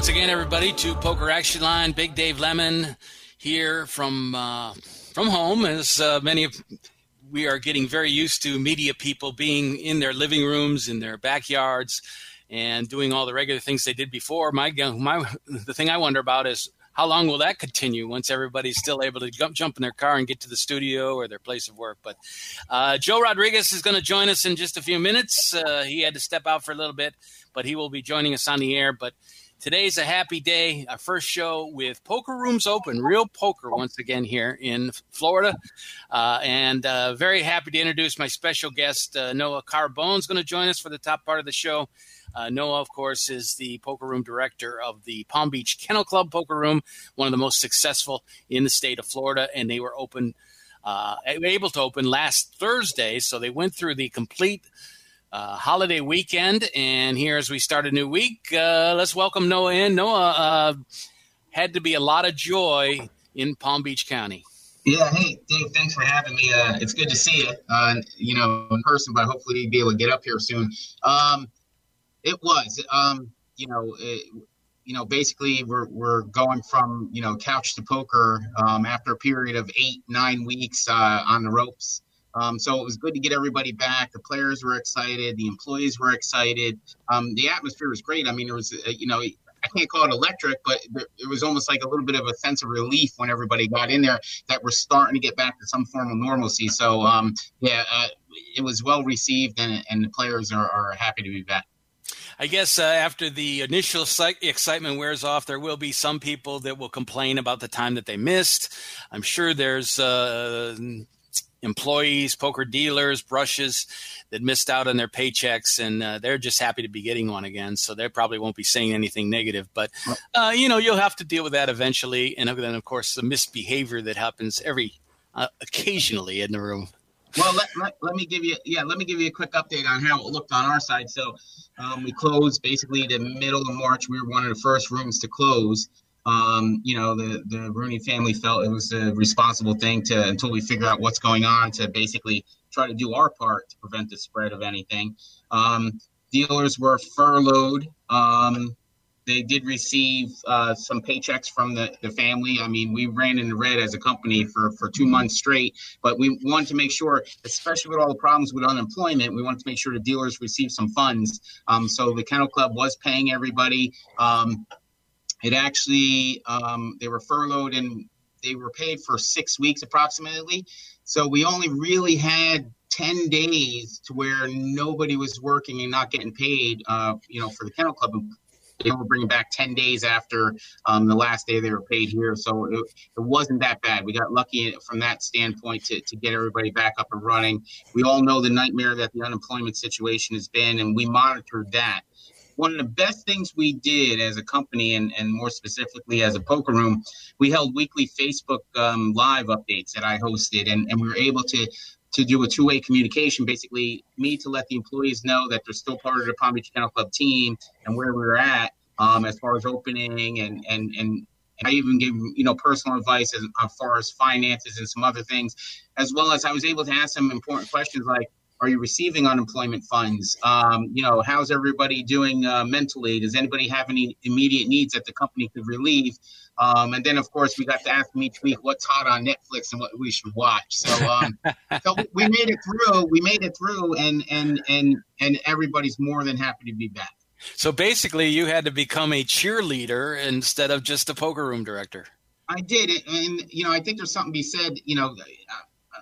Once again, everybody, to Poker Action Line. Big Dave Lemon here from uh, from home, as uh, many of we are getting very used to media people being in their living rooms, in their backyards, and doing all the regular things they did before. My my the thing I wonder about is how long will that continue once everybody's still able to jump, jump in their car and get to the studio or their place of work? But uh, Joe Rodriguez is going to join us in just a few minutes. Uh, he had to step out for a little bit, but he will be joining us on the air. But today's a happy day, our first show with Poker Rooms Open, real poker once again here in Florida. Uh, and uh, very happy to introduce my special guest, uh, Noah is going to join us for the top part of the show. Uh, Noah, of course, is the poker room director of the Palm Beach Kennel Club Poker Room, one of the most successful in the state of Florida, and they were open, uh, able to open last Thursday. So they went through the complete uh, holiday weekend, and here as we start a new week, uh, let's welcome Noah in. Noah uh, had to be a lot of joy in Palm Beach County. Yeah, hey Dave, thanks for having me. Uh, it's good to see you, uh, you know, in person, but hopefully be able to get up here soon. Um, it was, um, you know, it, you know, basically we're we're going from you know couch to poker um, after a period of eight nine weeks uh, on the ropes. Um, so it was good to get everybody back. The players were excited. The employees were excited. Um, the atmosphere was great. I mean, it was, uh, you know, I can't call it electric, but it was almost like a little bit of a sense of relief when everybody got in there that we're starting to get back to some form of normalcy. So, um, yeah, uh, it was well received, and, and the players are, are happy to be back. I guess uh, after the initial excitement wears off, there will be some people that will complain about the time that they missed. I'm sure there's uh, employees, poker dealers, brushes that missed out on their paychecks, and uh, they're just happy to be getting one again. So they probably won't be saying anything negative. But uh, you know, you'll have to deal with that eventually, and then of course the misbehavior that happens every uh, occasionally in the room. Well, let, let, let, me give you yeah, let me give you a quick update on how it looked on our side. So um, we closed basically the middle of March. We were one of the first rooms to close um, you know, the the Rooney family felt it was a responsible thing to until we figure out what's going on to basically try to do our part to prevent the spread of anything. Um, dealers were furloughed. Um, they did receive uh, some paychecks from the, the family. I mean, we ran in the red as a company for, for two months straight, but we wanted to make sure, especially with all the problems with unemployment, we wanted to make sure the dealers received some funds. Um, so the Kennel Club was paying everybody. Um, it actually, um, they were furloughed and they were paid for six weeks approximately. So we only really had 10 days to where nobody was working and not getting paid, uh, you know, for the Kennel Club. They were bringing back 10 days after um, the last day they were paid here. So it, it, wasn't that bad. We got lucky from that standpoint to, to get everybody back up and running. We all know the nightmare that the unemployment situation has been, and we monitored that one of the best things we did as a company and, and more specifically as a poker room, we held weekly Facebook um, live updates that I hosted, and, and we were able to to do a two-way communication. Basically, me to let the employees know that they're still part of the Palm Beach Kennel Club team and where we are at um, as far as opening and and and. I even gave you know personal advice as, as far as finances and some other things, as well as I was able to ask some important questions like, are you receiving unemployment funds? Um, you know, how's everybody doing uh, mentally? Does anybody have any immediate needs that the company could relieve? Um, and then, of course, we got to ask them each week what's hot on Netflix and what we should watch. So, um, so we made it through. We made it through, and and and and everybody's more than happy to be back. So basically, you had to become a cheerleader instead of just a poker room director. I did, and you know, I think there's something to be said. You know,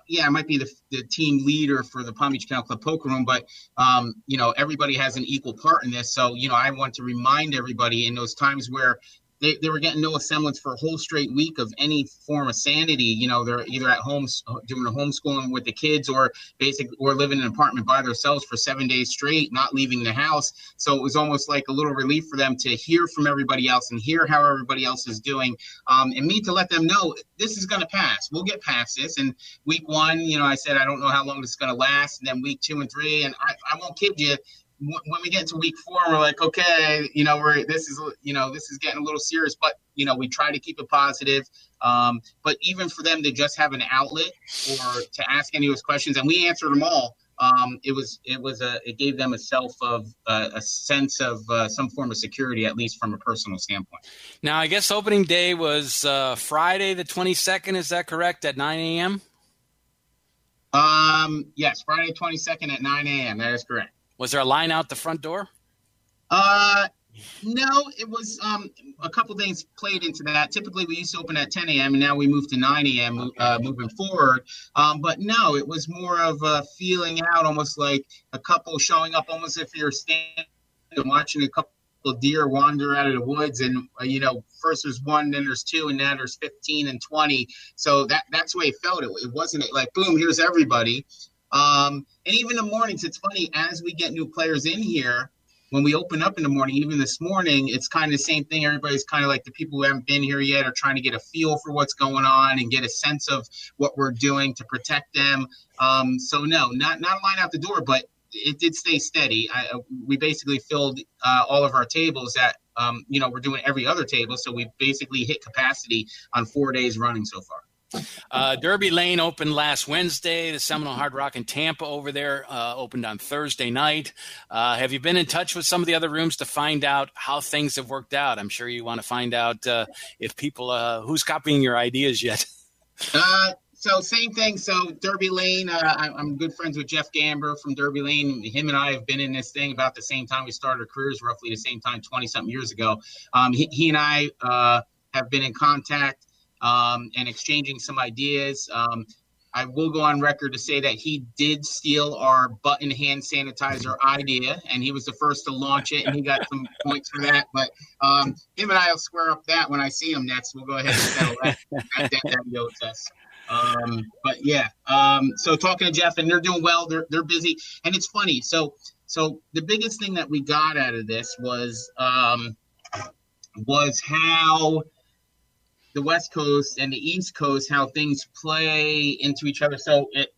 yeah, I might be the, the team leader for the Palm Beach Kennel Club Poker Room, but um, you know everybody has an equal part in this. So you know I want to remind everybody in those times where they, they were getting no semblance for a whole straight week of any form of sanity. You know, they're either at home doing a homeschooling with the kids or basically or living in an apartment by themselves for seven days straight, not leaving the house. So it was almost like a little relief for them to hear from everybody else and hear how everybody else is doing. Um, and me to let them know this is going to pass. We'll get past this. And week one, you know, I said, I don't know how long this is going to last. And then week two and three, and I, I won't kid you, when we get to week four, we're like, okay, you know, we're this is you know this is getting a little serious, but you know we try to keep it positive. Um, but even for them to just have an outlet or to ask any of those questions, and we answered them all. Um, it was it was a it gave them a self of uh, a sense of uh, some form of security, at least from a personal standpoint. Now, I guess opening day was uh, Friday the twenty second. Is that correct? At nine a.m. Um, yes, Friday twenty second at nine a.m. That is correct. Was there a line out the front door? Uh, no, it was um, a couple things played into that. Typically, we used to open at 10 a.m. and now we move to 9 a.m. Uh, moving forward. Um, but no, it was more of a feeling out, almost like a couple showing up, almost if you're standing and watching a couple deer wander out of the woods, and uh, you know, first there's one, then there's two, and now there's 15 and 20. So that that's the way it felt. It, it wasn't like boom, here's everybody. Um, and even the mornings, it's funny as we get new players in here. When we open up in the morning, even this morning, it's kind of the same thing. Everybody's kind of like the people who haven't been here yet are trying to get a feel for what's going on and get a sense of what we're doing to protect them. Um, so no, not not a line out the door, but it did stay steady. I, uh, we basically filled uh, all of our tables at, um, you know, we're doing every other table. So we basically hit capacity on four days running so far. Uh, Derby Lane opened last Wednesday. The Seminole Hard Rock in Tampa over there uh, opened on Thursday night. Uh, have you been in touch with some of the other rooms to find out how things have worked out? I'm sure you want to find out uh, if people uh, who's copying your ideas yet. Uh, so same thing. So Derby Lane, I'm good friends with Jeff Gamber from Derby Lane. Him and I have been in this thing about the same time we started our careers, roughly the same time, 20 something years ago. Um, he, he, and I have been in contact um, and exchanging some ideas. Um, I will go on record to say that he did steal our button hand sanitizer idea, and he was the first to launch it, and he got some points for that. But um, him and I will square up that when I see him next. We'll go ahead and settle that, that, that, that he owes us. Um, but yeah, um, so talking to Jeff, and they're doing well. They're they're busy, and it's funny. So so the biggest thing that we got out of this was um, was how the West Coast and the East Coast, how things play into each other. So it,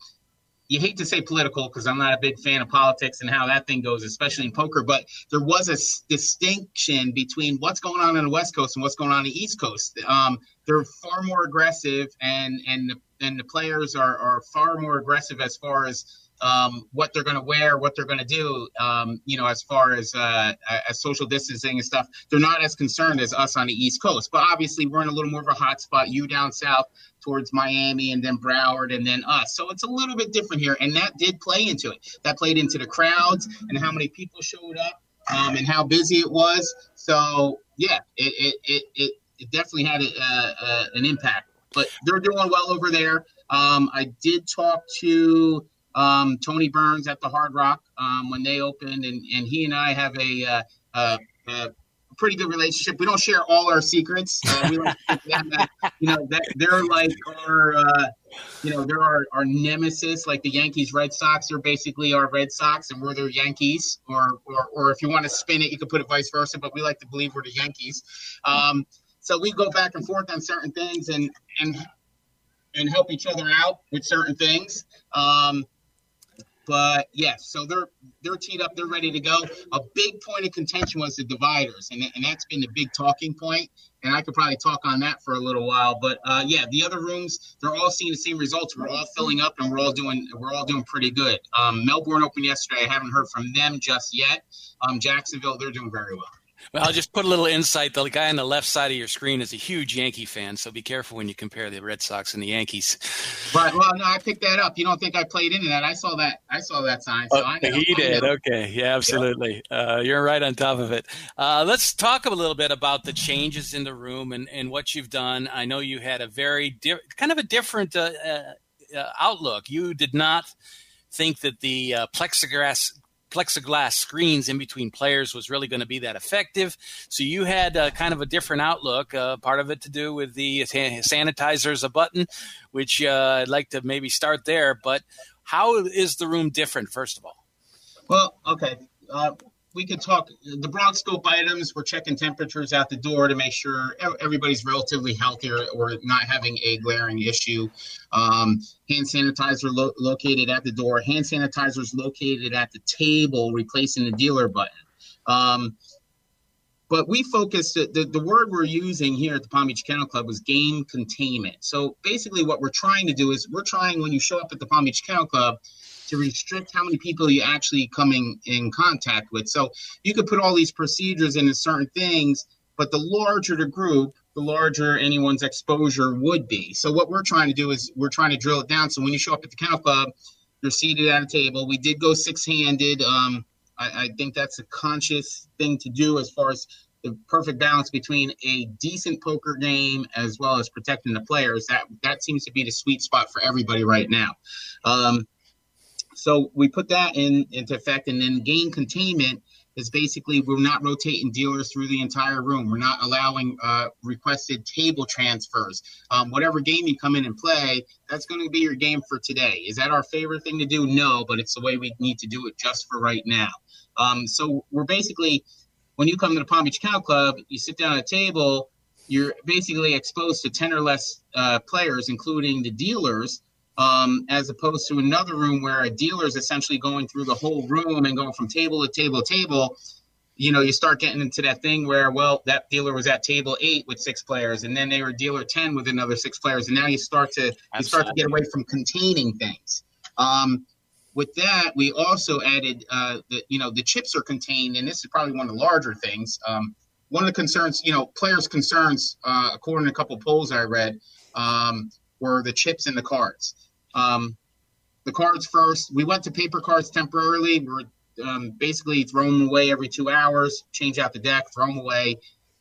you hate to say political because I'm not a big fan of politics and how that thing goes, especially in poker. But there was a s- distinction between what's going on in the West Coast and what's going on on the East Coast. Um, they're far more aggressive, and and and the players are are far more aggressive as far as um, what they're going to wear, what they're going to do, um, you know, as far as uh, as social distancing and stuff. They're not as concerned as us on the East Coast, but obviously we're in a little more of a hot spot. You down south towards Miami, and then Broward, and then us. So it's a little bit different here, and that did play into it. That played into the crowds and how many people showed up, um, and how busy it was. So yeah, it it it, it, it definitely had a, uh, an impact. But they're doing well over there. Um, I did talk to um, Tony Burns at the Hard Rock um, when they opened, and, and he and I have a, uh, uh, a pretty good relationship. We don't share all our secrets. Uh, we like that, you know, that they're like our, uh, you know, they're our, our nemesis, like the Yankees, Red Sox. They're basically our Red Sox, and we're their Yankees. Or, or, or if you want to spin it, you could put it vice versa. But we like to believe we're the Yankees. Um, so we go back and forth on certain things, and and and help each other out with certain things. Um, but yes, so they're they're teed up, they're ready to go. A big point of contention was the dividers, and, and that's been the big talking point. And I could probably talk on that for a little while. But uh, yeah, the other rooms, they're all seeing the same results. We're all filling up, and we're all doing we're all doing pretty good. Um, Melbourne opened yesterday. I haven't heard from them just yet. Um, Jacksonville, they're doing very well. Well, I'll just put a little insight. The guy on the left side of your screen is a huge Yankee fan, so be careful when you compare the Red Sox and the Yankees. But well, no, I picked that up. You don't think I played into that? I saw that. I saw that sign. So oh, he did. Okay, yeah, absolutely. Yeah. Uh, you're right on top of it. Uh, let's talk a little bit about the changes in the room and, and what you've done. I know you had a very di- kind of a different uh, uh outlook. You did not think that the uh, plexiglass plexiglass screens in between players was really going to be that effective. So you had uh, kind of a different outlook. Uh, part of it to do with the sanitizer sanitizers a button, which uh, I'd like to maybe start there. But how is the room different, first of all? Well, okay. We could talk the broad scope items. We're checking temperatures at the door to make sure everybody's relatively healthy or, or not having a glaring issue. Um, hand sanitizer lo- located at the door. Hand sanitizers located at the table, replacing the dealer button. Um, but we focused the, the word we're using here at the Palm Beach Kennel Club was game containment. So basically, what we're trying to do is we're trying when you show up at the Palm Beach Kennel Club to restrict how many people you're actually coming in contact with. So you could put all these procedures into certain things, but the larger the group, the larger anyone's exposure would be. So what we're trying to do is we're trying to drill it down. So when you show up at the kennel club, you're seated at a table. We did go six-handed. Um, I, I think that's a conscious thing to do as far as the perfect balance between a decent poker game as well as protecting the players. That that seems to be the sweet spot for everybody right now. Um, so we put that in into effect, and then game containment is basically we're not rotating dealers through the entire room. We're not allowing uh, requested table transfers. Um, whatever game you come in and play, that's going to be your game for today. Is that our favorite thing to do? No, but it's the way we need to do it just for right now. Um, so we're basically, when you come to the Palm Beach Kennel Club, you sit down at a table, you're basically exposed to 10 or less uh, players, including the dealers um, as opposed to another room where a dealer is essentially going through the whole room and going from table to table to table. You know, you start getting into that thing where, well, that dealer was at table eight with six players, and then they were dealer ten with another six players, and now you start to Absolutely. you start to get away from containing things. Um, with that, we also added uh, the you know the chips are contained, and this is probably one of the larger things. Um, one of the concerns, you know, players' concerns, uh, according to a couple of polls I read, um, were the chips and the cards. Um, the cards first. We went to paper cards temporarily. We are um, basically throw them away every two hours, change out the deck, throw them away.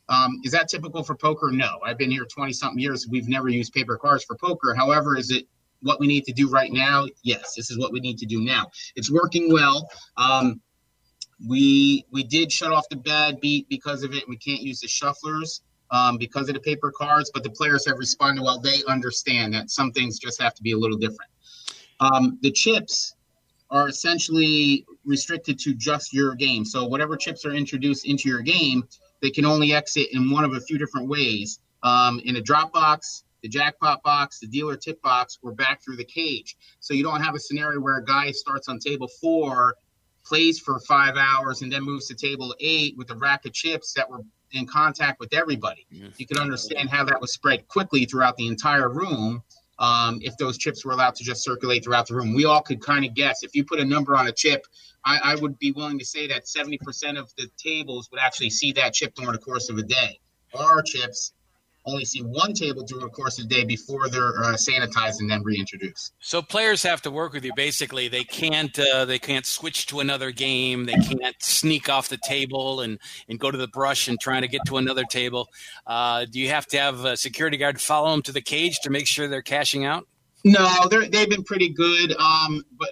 Um, is that typical for poker? No. I've been here 20 something years. We've never used paper cards for poker. However, is it what we need to do right now? Yes, this is what we need to do now. It's working well. Um, we we did shut off the bad beat because of it. We can't use the shufflers um, because of the paper cards, but the players have responded well. They understand that some things just have to be a little different. Um, the chips are essentially restricted to just your game. So whatever chips are introduced into your game, they can only exit in one of a few different ways. Um, in a drop box, the jackpot box, the dealer tip box, or back through the cage. So you don't have a scenario where a guy starts on table four, plays for five hours, and then moves to table eight with a rack of chips that were in contact with everybody. You can understand how that was spread quickly throughout the entire room. Um, if those chips were allowed to just circulate throughout the room, we all could kind of guess. If you put a number on a chip, I, I would be willing to say that 70% of the tables would actually see that chip during the course of a day. Our chips only see one table during the course of the day before they're uh, sanitized and then reintroduced. So players have to work with you. Basically, they can't uh, they can't switch to another game. They can't sneak off the table and and go to the brush and trying to get to another table. Uh, do you have to have a security guard follow them to the cage to make sure they're cashing out? No, they've been pretty good. Um, but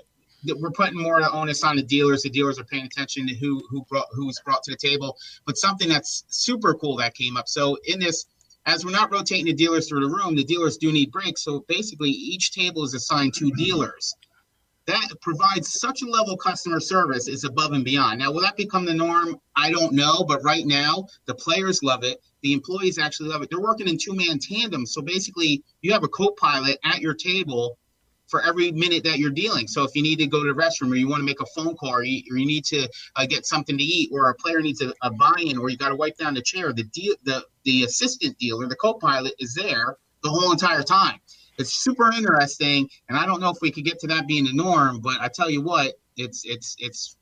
we're putting more onus on the dealers. The dealers are paying attention to who who brought who's brought to the table. But something that's super cool that came up. So in this as we're not rotating the dealers through the room, the dealers do need breaks. So basically, each table is assigned two dealers. That provides such a level of customer service is above and beyond. Now, will that become the norm? I don't know, but right now the players love it. The employees actually love it. They're working in two-man tandem. So basically, you have a co-pilot at your table for every minute that you're dealing. So if you need to go to the restroom or you want to make a phone call or you, or you need to uh, get something to eat or a player needs a, a buy-in or you got to wipe down the chair, the deal, the the assistant dealer, the co-pilot is there the whole entire time. It's super interesting, and I don't know if we could get to that being the norm, but I tell you what, it's it's it's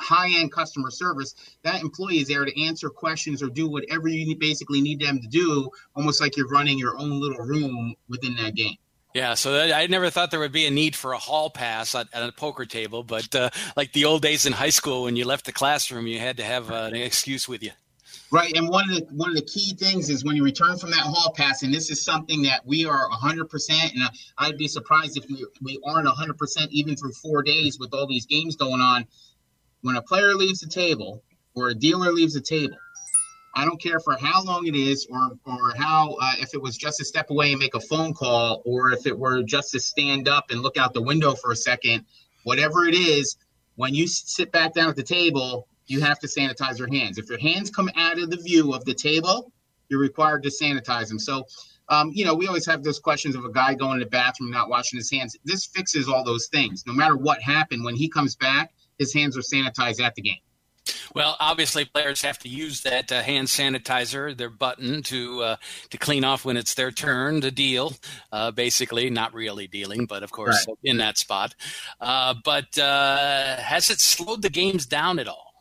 high-end customer service. That employee is there to answer questions or do whatever you basically need them to do, almost like you're running your own little room within that game. Yeah, so I never thought there would be a need for a hall pass at, at a poker table, but uh, like the old days in high school, when you left the classroom, you had to have uh, an excuse with you. Right, and one of the one of the key things is when you return from that hall pass, and this is something that we are 100%, and I'd be surprised if we, we aren't 100% even through four days with all these games going on. when a player leaves the table or a dealer leaves the table, I don't care for how long it is, or or how uh, if it was just to step away and make a phone call, or if it were just to stand up and look out the window for a second. Whatever it is, when you sit back down at the table, you have to sanitize your hands. If your hands come out of the view of the table, you're required to sanitize them. So, um, you know, we always have those questions of a guy going to the bathroom not washing his hands. This fixes all those things. No matter what happened, when he comes back, his hands are sanitized at the game. Well, obviously, players have to use that uh, hand sanitizer, their button, to uh, to clean off when it's their turn to deal. Uh, basically, not really dealing, but of course, right. in that spot. Uh, but uh, has it slowed the games down at all?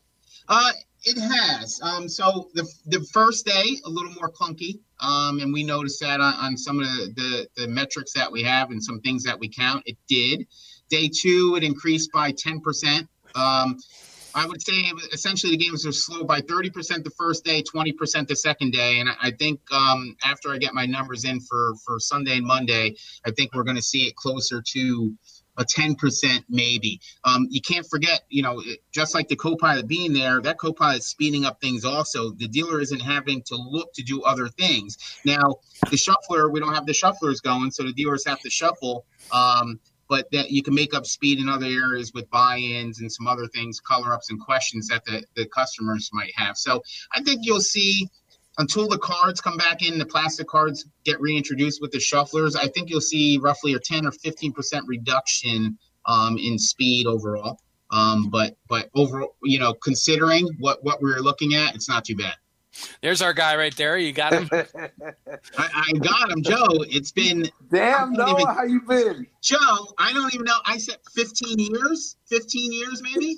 Uh, it has. Um, so the the first day a little more clunky, um, and we noticed that on, on some of the, the, the metrics that we have and some things that we count. It did. Day two, it increased by ten percent. Um, I would say essentially the games are slow by 30% the first day, 20% the second day. And I think um, after I get my numbers in for, for Sunday and Monday, I think we're going to see it closer to a 10% maybe. Um, you can't forget, you know, just like the co-pilot being there, that co-pilot speeding up things also. The dealer isn't having to look to do other things. Now, the shuffler, we don't have the shufflers going, so the dealers have to shuffle. Um, but that you can make up speed in other areas with buy-ins and some other things, color ups and questions that the, the customers might have. So I think you'll see until the cards come back in, the plastic cards get reintroduced with the shufflers. I think you'll see roughly a 10 or 15 percent reduction um, in speed overall. Um, but but overall, you know, considering what what we are looking at, it's not too bad. There's our guy right there. You got him. I, I, got him, Joe. It's been damn Noah. Even, how you been, Joe? I don't even know. I said 15 years. 15 years, maybe.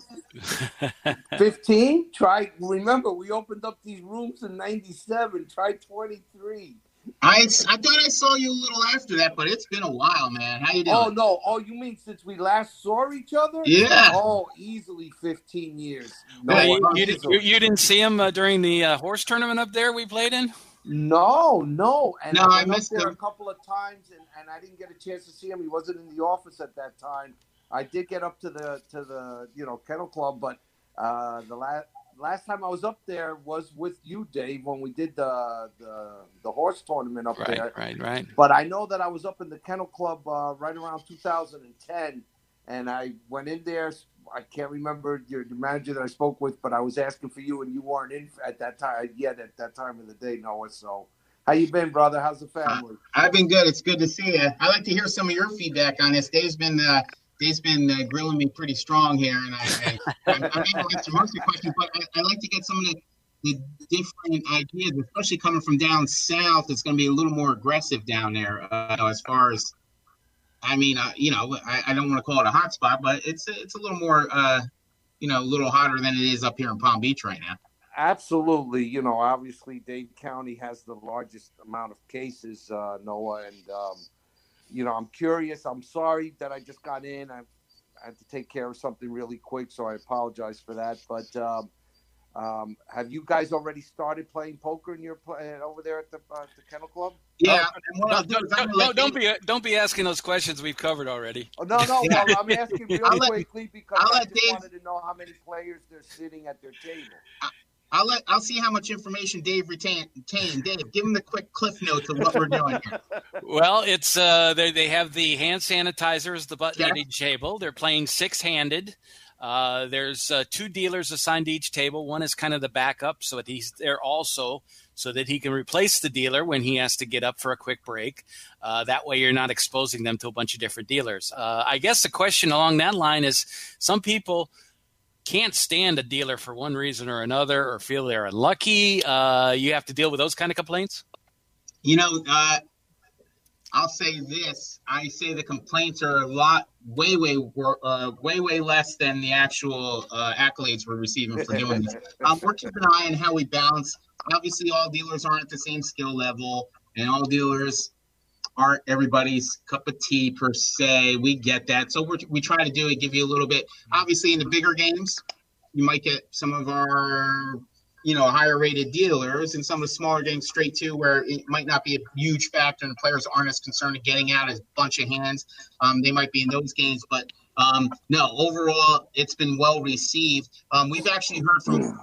15. Try. Remember, we opened up these rooms in '97. Try 23. I, I thought I saw you a little after that, but it's been a while, man. How you doing? Oh no! Oh, you mean since we last saw each other? Yeah. Oh, easily fifteen years. No, you, you, did, you, you, didn't see him uh, during the uh, horse tournament up there we played in? No, no. And no, I, I missed there him. a couple of times, and, and I didn't get a chance to see him. He wasn't in the office at that time. I did get up to the to the you know kennel club, but uh, the last last time I was up there was with you, Dave, when we did the the, the horse tournament up right, there. Right, right, But I know that I was up in the kennel club uh, right around 2010, and I went in there. I can't remember your the manager that I spoke with, but I was asking for you, and you weren't in at that time yet at that time of the day, Noah. So. How you been, brother? How's the family? I've been good. It's good to see you. I like to hear some of your feedback on this. Dave's been uh, Dave's been uh, grilling me pretty strong here, and I, I, am able to answer most of the questions, but I, I, like to get some of the, the different ideas, especially coming from down south. It's going to be a little more aggressive down there uh, as far as. I mean, uh, you know, I, I don't want to call it a hot spot, but it's it's a little more, uh, you know, a little hotter than it is up here in Palm Beach right now. Absolutely, you know, obviously Dade County has the largest amount of cases, uh, Noah, and um, you know, I'm curious. I'm sorry that I just got in. I, I had to take care of something really quick, so I apologize for that. But um, um, have you guys already started playing poker in your play over there at the, uh, the Kennel Club? Yeah. Uh, don't, don't, don't, don't, be don't be asking those questions we've covered already. Oh, no, no. Well, I'm asking really quickly because I'll I just Dave, wanted to know how many players they're sitting at their table. I'll let I'll see how much information Dave retained. Dave, give him the quick cliff notes of what we're doing here. Well, it's uh, they they have the hand sanitizers, the button at each table. They're playing six handed. Uh, there's uh, two dealers assigned to each table. One is kind of the backup, so that he's there also, so that he can replace the dealer when he has to get up for a quick break. Uh, that way, you're not exposing them to a bunch of different dealers. Uh, I guess the question along that line is: some people can't stand a dealer for one reason or another or feel they're unlucky, uh, you have to deal with those kind of complaints? You know, uh, I'll say this. I say the complaints are a lot, way, way, uh, way, way less than the actual uh, accolades we're receiving for doing this. Um, we're keeping an eye on how we balance. Obviously, all dealers aren't at the same skill level, and all dealers aren't everybody's cup of tea per se. We get that. So we try to do it, give you a little bit. Obviously, in the bigger games, you might get some of our, you know, higher rated dealers and some of the smaller games straight to where it might not be a huge factor and players aren't as concerned in getting out as a bunch of hands. Um, they might be in those games, but Um, no, overall, it's been well received. Um, we've actually heard from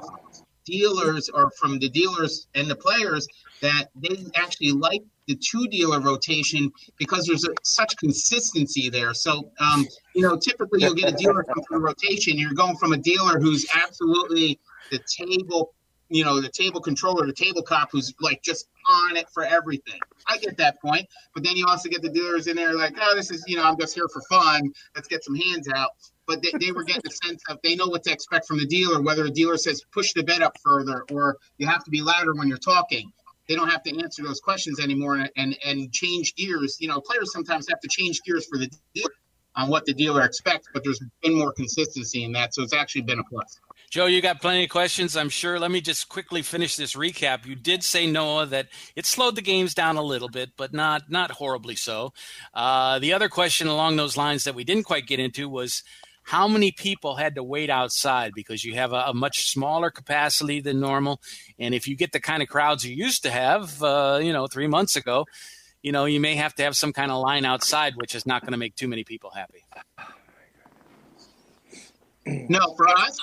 dealers or from the dealers and the players that they actually like the two dealer rotation because there's a, such consistency there. So, um, you know, typically you'll get a dealer come through rotation. You're going from a dealer who's absolutely the table you know, the table controller, the table cop who's like just on it for everything. I get that point. But then you also get the dealers in there like, oh, this is, you know, I'm just here for fun. Let's get some hands out. But they, they were getting the sense of they know what to expect from the dealer, whether a dealer says push the bet up further or you have to be louder when you're talking. They don't have to answer those questions anymore and, and change gears. You know, players sometimes have to change gears for the dealer on what the dealer expects, but there's been more consistency in that. So it's actually been a plus. Joe, you got plenty of questions, I'm sure. Let me just quickly finish this recap. You did say Noah that it slowed the games down a little bit, but not not horribly so. Uh, the other question along those lines that we didn't quite get into was how many people had to wait outside? Because you have a, a much smaller capacity than normal, and if you get the kind of crowds you used to have, uh, you know, three months ago, you know, you may have to have some kind of line outside, which is not going to make too many people happy. No, for us,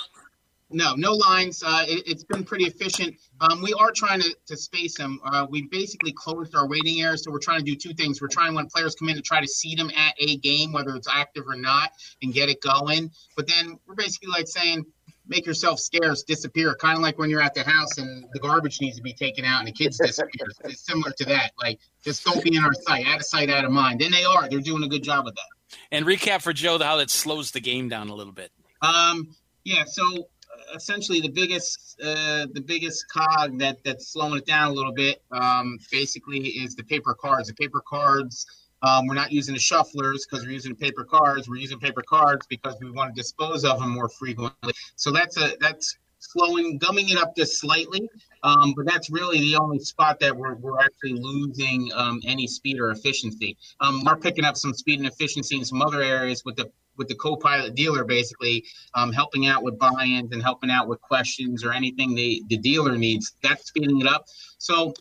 no, no lines. Uh, it, has been pretty efficient. Um, we are trying to, to space them. Uh, we basically closed our waiting areas, so we're trying to do two things. We're trying when players come in to try to seat them at a game, whether it's active or not, and get it going. But then we're basically like saying, make yourself scarce, disappear, kind of like when you're at the house and the garbage needs to be taken out and the kids disappear. it's similar to that. Like, just don't be in our sight, out of sight, out of mind. And they are. They're doing a good job of that. And recap for Joe how that slows the game down a little bit. Um, yeah. So essentially the biggest uh, the biggest cog that that's slowing it down a little bit um, basically is the paper cards. The paper cards um, we're not using the shufflers because we're using paper cards. We're using paper cards because we want to dispose of them more frequently. So that's a that's slowing, gumming it up just slightly. Um, but that's really the only spot that we're, we're actually losing um, any speed or efficiency. Um, we're picking up some speed and efficiency in some other areas with the with the co-pilot dealer basically um, helping out with buy-ins and helping out with questions or anything the, the dealer needs that's speeding it up so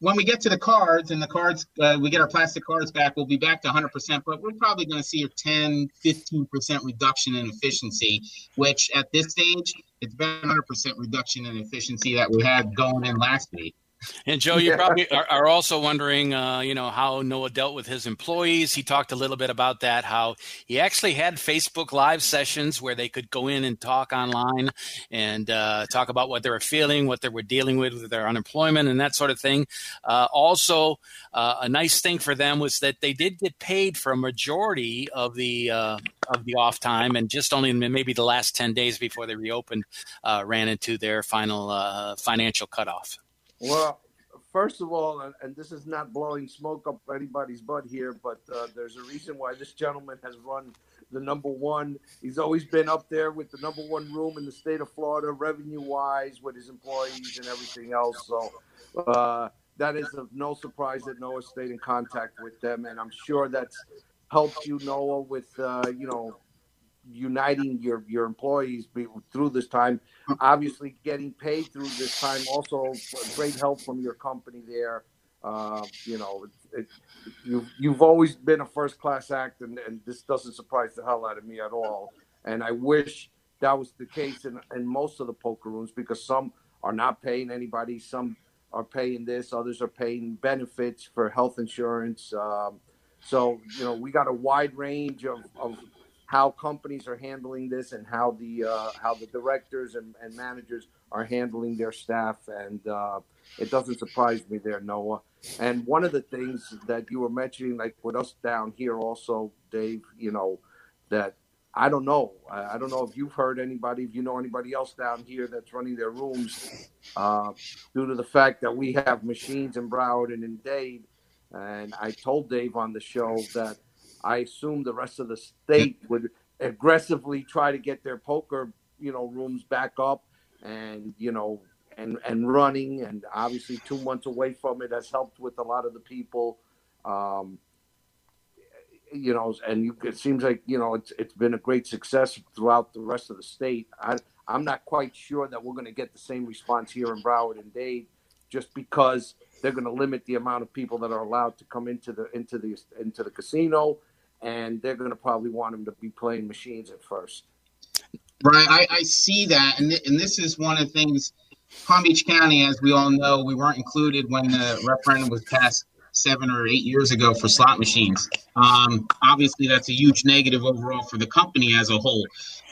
when we get to the cards and the cards uh, we get our plastic cards back we'll be back to 100% but we're probably going to see a 10 15% reduction in efficiency which at this stage it's been 100% reduction in efficiency that we had going in last week and Joe, you probably are, are also wondering, uh, you know, how Noah dealt with his employees. He talked a little bit about that. How he actually had Facebook Live sessions where they could go in and talk online and uh, talk about what they were feeling, what they were dealing with with their unemployment, and that sort of thing. Uh, also, uh, a nice thing for them was that they did get paid for a majority of the uh, of the off time, and just only maybe the last ten days before they reopened, uh, ran into their final financial cutoff. Well, first of all, and, and, this is not blowing smoke up anybody's butt here, but uh, there's a reason why this gentleman has run the number one. He's always been up there with the number one room in the state of Florida, revenue wise, with his employees and everything else. So uh, that is of no surprise that Noah stayed in contact with them, and I'm sure that's helped you, Noah, with uh, you know uniting your your employees through this time. Obviously, getting paid through this time also great help from your company there. Uh, you know, it, it, you've you've always been a first class act, and, and this doesn't surprise the hell out of me at all. And I wish that was the case in, in most of the poker rooms because some are not paying anybody, some are paying this, others are paying benefits for health insurance. Um, so you know, we got a wide range of, of how companies are handling this and how the uh, how the directors and, and managers are handling their staff. And uh, it doesn't surprise me there noah. And one of the things that you were mentioning like with us down here also dave you know that i don't know. I, don't know if you've heard anybody if you know anybody else down here that's running their rooms uh, due to the fact that we have machines in broward and in dade. And i told dave on the show that I assume the rest of the state would aggressively try to get their poker, you know, rooms back up and, you know, and and running. And obviously two months away from it has helped with a lot of the people. Um, you know and you, it seems like you know it's it's been a great success throughout the rest of the state. I, i'm not quite sure that we're going to get the same response here in broward and dade just because they're going to limit the amount of people that are allowed to come into the into the into the casino and they're going to probably want them to be playing machines at first. Right, I, I see that, and th- and this is one of the things. Palm Beach County, as we all know, we weren't included when the referendum was passed seven or eight years ago for slot machines. Um, obviously, that's a huge negative overall for the company as a whole.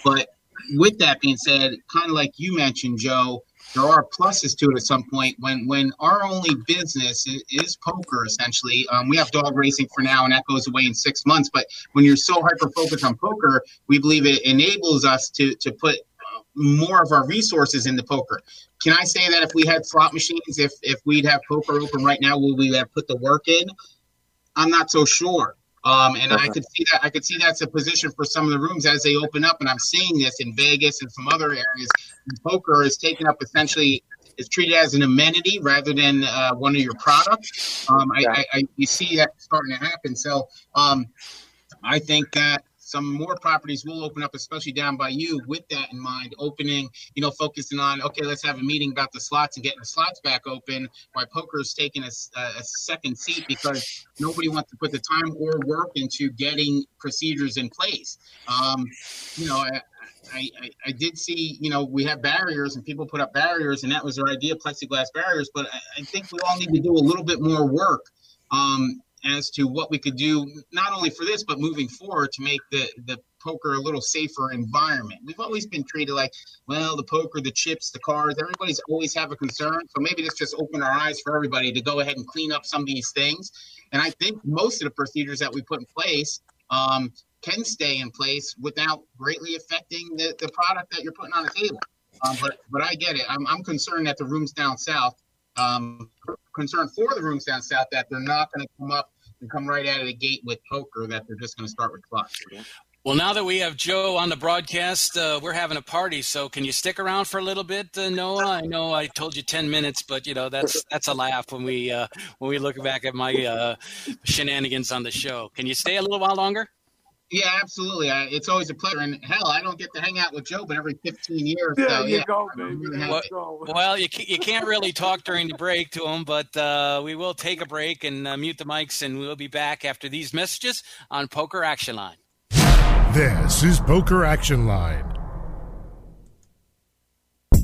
But with that being said, kind of like you mentioned, Joe, there are pluses to it at some point. When when our only business is, is poker, essentially, um, we have dog racing for now, and that goes away in six months. But when you're so hyper focused on poker, we believe it enables us to to put uh, more of our resources into poker. Can I say that if we had slot machines, if if we'd have poker open right now, would we have put the work in? I'm not so sure. Um, and I could see that I could see that's a position for some of the rooms as they open up, and I'm seeing this in Vegas and some other areas. Poker is taken up essentially is treated as an amenity rather than uh, one of your products. Um, I, I, I, you see that starting to happen. So um, I think that some more properties will open up, especially down by you, with that in mind. Opening, you know, focusing on okay, let's have a meeting about the slots and getting the slots back open. why poker is taking a, a second seat because nobody wants to put the time or work into getting procedures in place. Um, you know, I, I, I, did see, you know, we have barriers and people put up barriers, and that was their idea, plexiglass barriers. But I, I think we all need to do a little bit more work um, as to what we could do, not only for this, but moving forward to make the, the poker a little safer environment. We've always been treated like, well, the poker, the chips, the cards, everybody's always have a concern. So maybe this just opened our eyes for everybody to go ahead and clean up some of these things. And I think most of the procedures that we put in place um, can stay in place without greatly affecting the, the product that you're putting on the table. Um, but but I get it. I'm, I'm concerned that the rooms down south um, concerned for the rooms down south that they're not going to come up and come right out of the gate with poker, that they're just going to start with clubs. Well, now that we have Joe on the broadcast, uh, we're having a party. So, can you stick around for a little bit, uh, Noah? I know I told you ten minutes, but you know that's that's a laugh when we uh, when we look back at my uh, shenanigans on the show. Can you stay a little while longer? Yeah, absolutely. I, it's always a pleasure. And hell, I don't get to hang out with Joe, but every 15 years. Yeah, so, you yeah, go, baby. Well, well, you, you can't really talk during the break to him, but uh, we will take a break and uh, mute the mics, and we'll be back after these messages on Poker Action Line. This is Poker Action Line.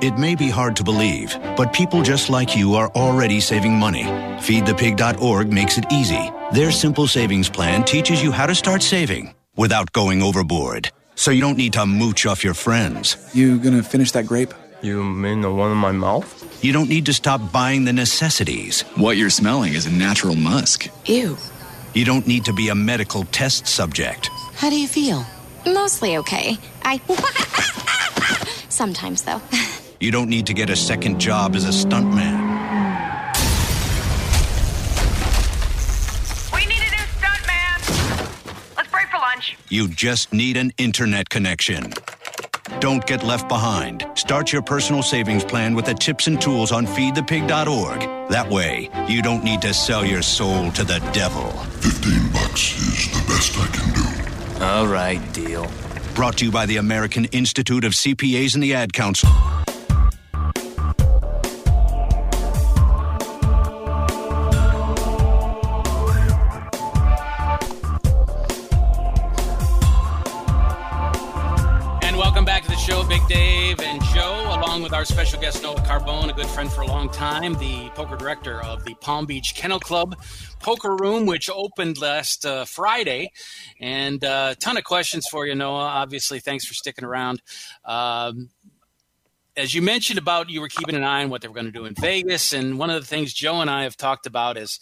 It may be hard to believe, but people just like you are already saving money. FeedThePig.org makes it easy. Their simple savings plan teaches you how to start saving without going overboard. So you don't need to mooch off your friends. You gonna finish that grape? You mean the one in my mouth? You don't need to stop buying the necessities. What you're smelling is a natural musk. Ew. You don't need to be a medical test subject. How do you feel? Mostly okay. I. Sometimes, though. You don't need to get a second job as a stuntman. We need a new stuntman. Let's break for lunch. You just need an internet connection. Don't get left behind. Start your personal savings plan with the tips and tools on feedthepig.org. That way, you don't need to sell your soul to the devil. 15 bucks is the best I can do. All right, deal. Brought to you by the American Institute of CPAs and the Ad Council. Our special guest Noah Carbone, a good friend for a long time, the poker director of the Palm Beach Kennel Club Poker Room, which opened last uh, Friday. And a uh, ton of questions for you, Noah. Obviously, thanks for sticking around. Um, as you mentioned about you were keeping an eye on what they were going to do in Vegas, and one of the things Joe and I have talked about is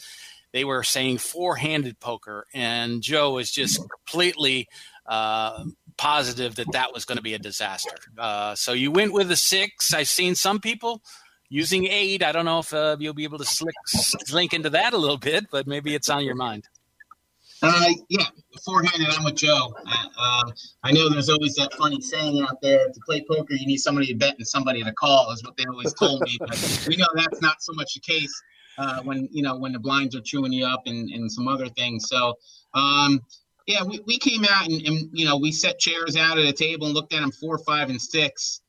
they were saying four-handed poker, and Joe is just completely uh, positive that that was going to be a disaster. Uh, so you went with a six. I've seen some people using eight. I don't know if uh, you'll be able to slick, link into that a little bit, but maybe it's on your mind. Uh, yeah, four-handed. I'm with Joe. Uh, uh, I know there's always that funny saying out there: to play poker, you need somebody to bet and somebody to call. Is what they always told me. But we know that's not so much the case uh, when you know when the blinds are chewing you up and, and some other things. So, um, yeah, we, we came out and, and you know we set chairs out at a table and looked at them four, five, and six.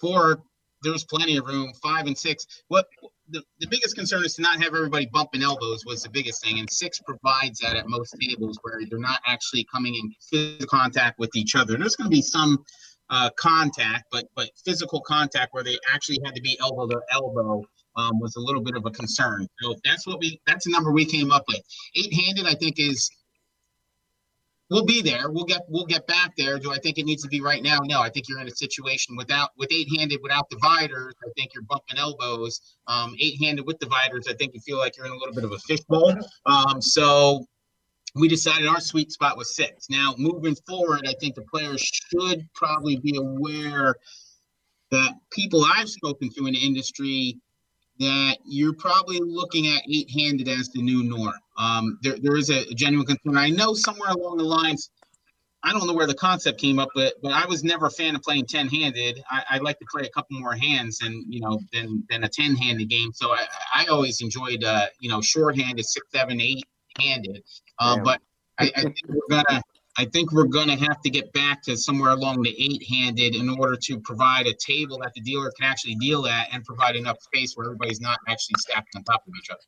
Four, there was plenty of room. Five and six. What the, the biggest concern is to not have everybody bumping elbows was the biggest thing and six provides that at most tables where they're not actually coming in physical contact with each other there's going to be some uh, contact but but physical contact where they actually had to be elbow to elbow um, was a little bit of a concern so that's what we that's the number we came up with eight handed i think is we'll be there. We'll get we'll get back there. Do I think it needs to be right now? No. I think you're in a situation without with eight handed without dividers. I think you're bumping elbows. Um, eight handed with dividers. I think you feel like you're in a little bit of a fishbowl. Um, so we decided our sweet spot was six. Now moving forward, I think the players should probably be aware that people I've spoken to in the industry that you're probably looking at eight-handed as the new norm. Um, there, there is a, genuine concern. I know somewhere along the lines, I don't know where the concept came up, but but I was never a fan of playing ten-handed. I, I like to play a couple more hands and you know than than a ten-handed game. So I, I always enjoyed uh, you know short-handed, six, seven, eight-handed. Um, yeah. But I, I think we're gonna I think we're going to have to get back to somewhere along the eight handed in order to provide a table that the dealer can actually deal at and provide enough space where everybody's not actually stacked on top of each other.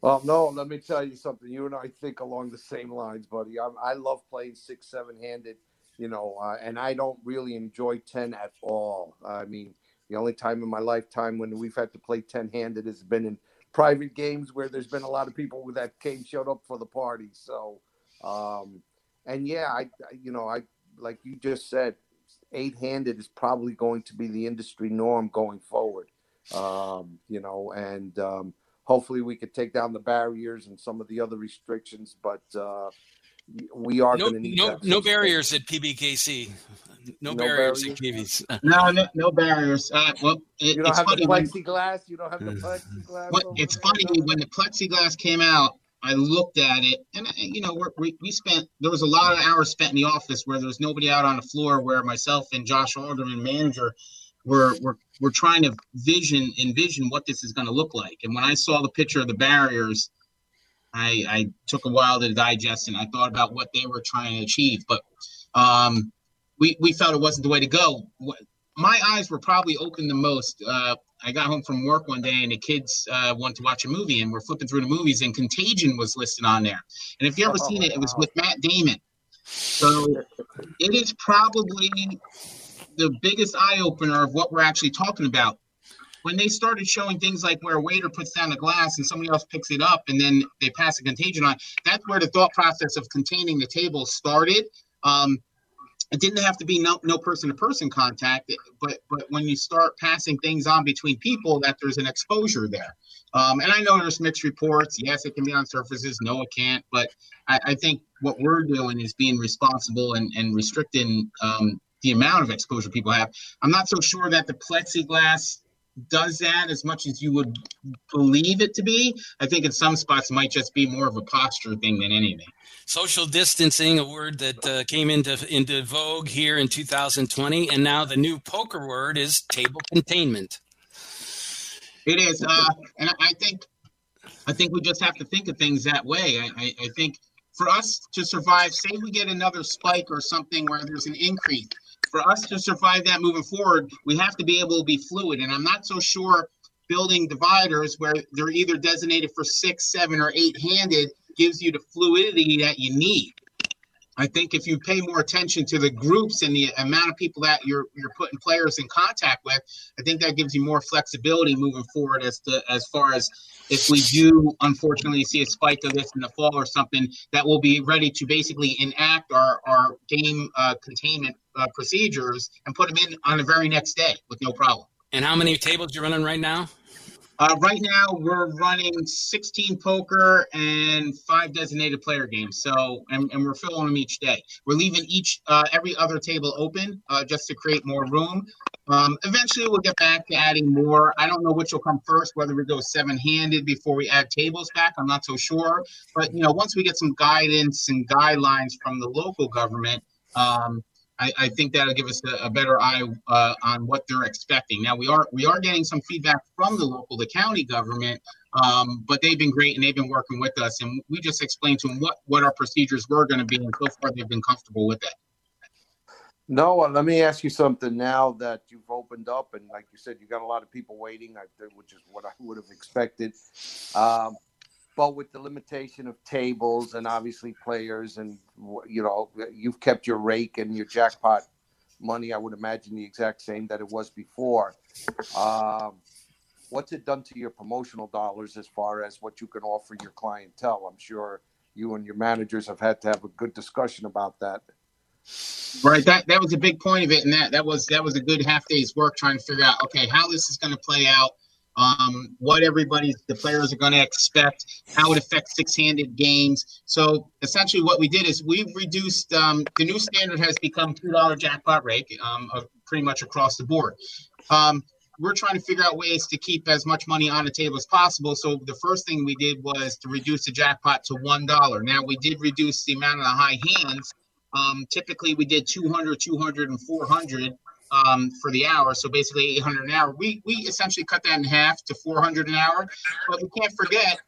Well, no, let me tell you something. You and I think along the same lines, buddy. I, I love playing six, seven handed, you know, uh, and I don't really enjoy 10 at all. I mean, the only time in my lifetime when we've had to play 10 handed has been in private games where there's been a lot of people that came, showed up for the party. So, um, and yeah, I, you know, I like you just said, eight-handed is probably going to be the industry norm going forward. Um, you know, and um, hopefully we could take down the barriers and some of the other restrictions, but uh, we are no, going to need no no barriers at PBKC. No, no barriers, barriers, at KVs. no, no, no barriers. Uh, well, it, you don't have the plexiglass. When, you don't have the plexiglass. What, it's funny when the plexiglass came out. I looked at it, and you know, we we spent there was a lot of hours spent in the office where there was nobody out on the floor. Where myself and Josh Alderman, manager, were were were trying to vision envision what this is going to look like. And when I saw the picture of the barriers, I, I took a while to digest, and I thought about what they were trying to achieve. But um, we we felt it wasn't the way to go. My eyes were probably open the most. Uh, I got home from work one day and the kids uh, wanted to watch a movie and we're flipping through the movies and Contagion was listed on there. And if you ever oh, seen it, it was with Matt Damon. So it is probably the biggest eye opener of what we're actually talking about. When they started showing things like where a waiter puts down a glass and somebody else picks it up and then they pass a contagion on, that's where the thought process of containing the table started. Um, it didn't have to be no no person to person contact, but but when you start passing things on between people, that there's an exposure there. Um, and I know there's mixed reports. Yes, it can be on surfaces. No, it can't. But I, I think what we're doing is being responsible and, and restricting um, the amount of exposure people have. I'm not so sure that the plexiglass does that as much as you would believe it to be. I think in some spots might just be more of a posture thing than anything. Social distancing, a word that uh, came into into vogue here in 2020, and now the new poker word is table containment. It is, uh, and I think I think we just have to think of things that way. I, I, I think for us to survive, say we get another spike or something where there's an increase for us to survive that moving forward, we have to be able to be fluid. And I'm not so sure building dividers where they're either designated for six, seven, or eight handed gives you the fluidity that you need. I think if you pay more attention to the groups and the amount of people that you're you're putting players in contact with, I think that gives you more flexibility moving forward as to as far as if we do unfortunately see a spike of this in the fall or something, that we'll be ready to basically enact our our game uh, containment uh, procedures and put them in on the very next day with no problem. And how many tables you're running right now? Uh, right now, we're running 16 poker and five designated player games. So, and, and we're filling them each day. We're leaving each uh, every other table open uh, just to create more room. Um, eventually, we'll get back to adding more. I don't know which will come first, whether we go seven-handed before we add tables back. I'm not so sure. But you know, once we get some guidance and guidelines from the local government. Um, I, I think that'll give us a, a better eye uh, on what they're expecting. Now we are we are getting some feedback from the local, the county government, um, but they've been great and they've been working with us, and we just explained to them what what our procedures were going to be, and so far they've been comfortable with it. Noah, let me ask you something now that you've opened up, and like you said, you got a lot of people waiting, which is what I would have expected. Um, but with the limitation of tables and obviously players and you know you've kept your rake and your jackpot money. I would imagine the exact same that it was before. Um, what's it done to your promotional dollars as far as what you can offer your clientele? I'm sure you and your managers have had to have a good discussion about that. Right that that was a big point of it and that that was that was a good half day's work trying to figure out okay how this is going to play out um, what everybody, the players are going to expect, how it affects six-handed games. So essentially, what we did is we've reduced. Um, the new standard has become two dollar jackpot rake, um, pretty much across the board. Um, we're trying to figure out ways to keep as much money on the table as possible. So the first thing we did was to reduce the jackpot to one dollar. Now we did reduce the amount of the high hands. Um, typically, we did 200, 200, and 400 um, for the hour. So basically 800 an hour. We we essentially cut that in half to 400 an hour. But we can't forget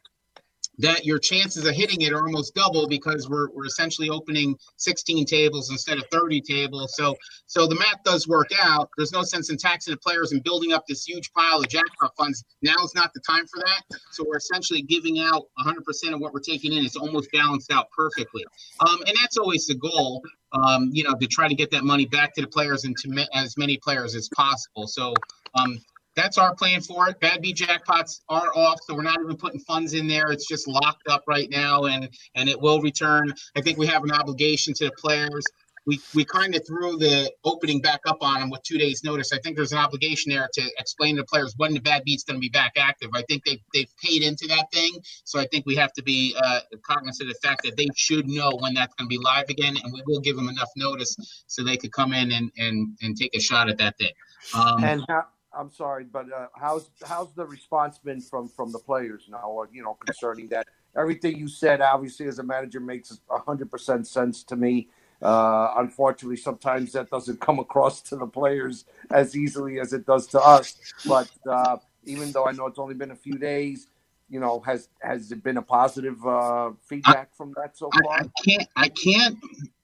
that your chances of hitting it are almost double because we're, we're essentially opening 16 tables instead of 30 tables. So so the math does work out. There's no sense in taxing the players and building up this huge pile of jackpot funds. Now is not the time for that. So we're essentially giving out 100% of what we're taking in. It's almost balanced out perfectly. Um, and that's always the goal, um, you know, to try to get that money back to the players and to ma- as many players as possible. So um, that's our plan for it. Bad beat jackpots are off, so we're not even putting funds in there. It's just locked up right now, and and it will return. I think we have an obligation to the players. We we kind of threw the opening back up on them with two days' notice. I think there's an obligation there to explain to the players when the bad beat's going to be back active. I think they they've paid into that thing, so I think we have to be uh, cognizant of the fact that they should know when that's going to be live again, and we will give them enough notice so they could come in and and and take a shot at that thing. Um, and how I'm sorry, but uh, how's how's the response been from from the players now? You know, concerning that everything you said, obviously as a manager, makes hundred percent sense to me. Uh, unfortunately, sometimes that doesn't come across to the players as easily as it does to us. But uh, even though I know it's only been a few days, you know, has has it been a positive uh, feedback I, from that so far? I, I can't. I can't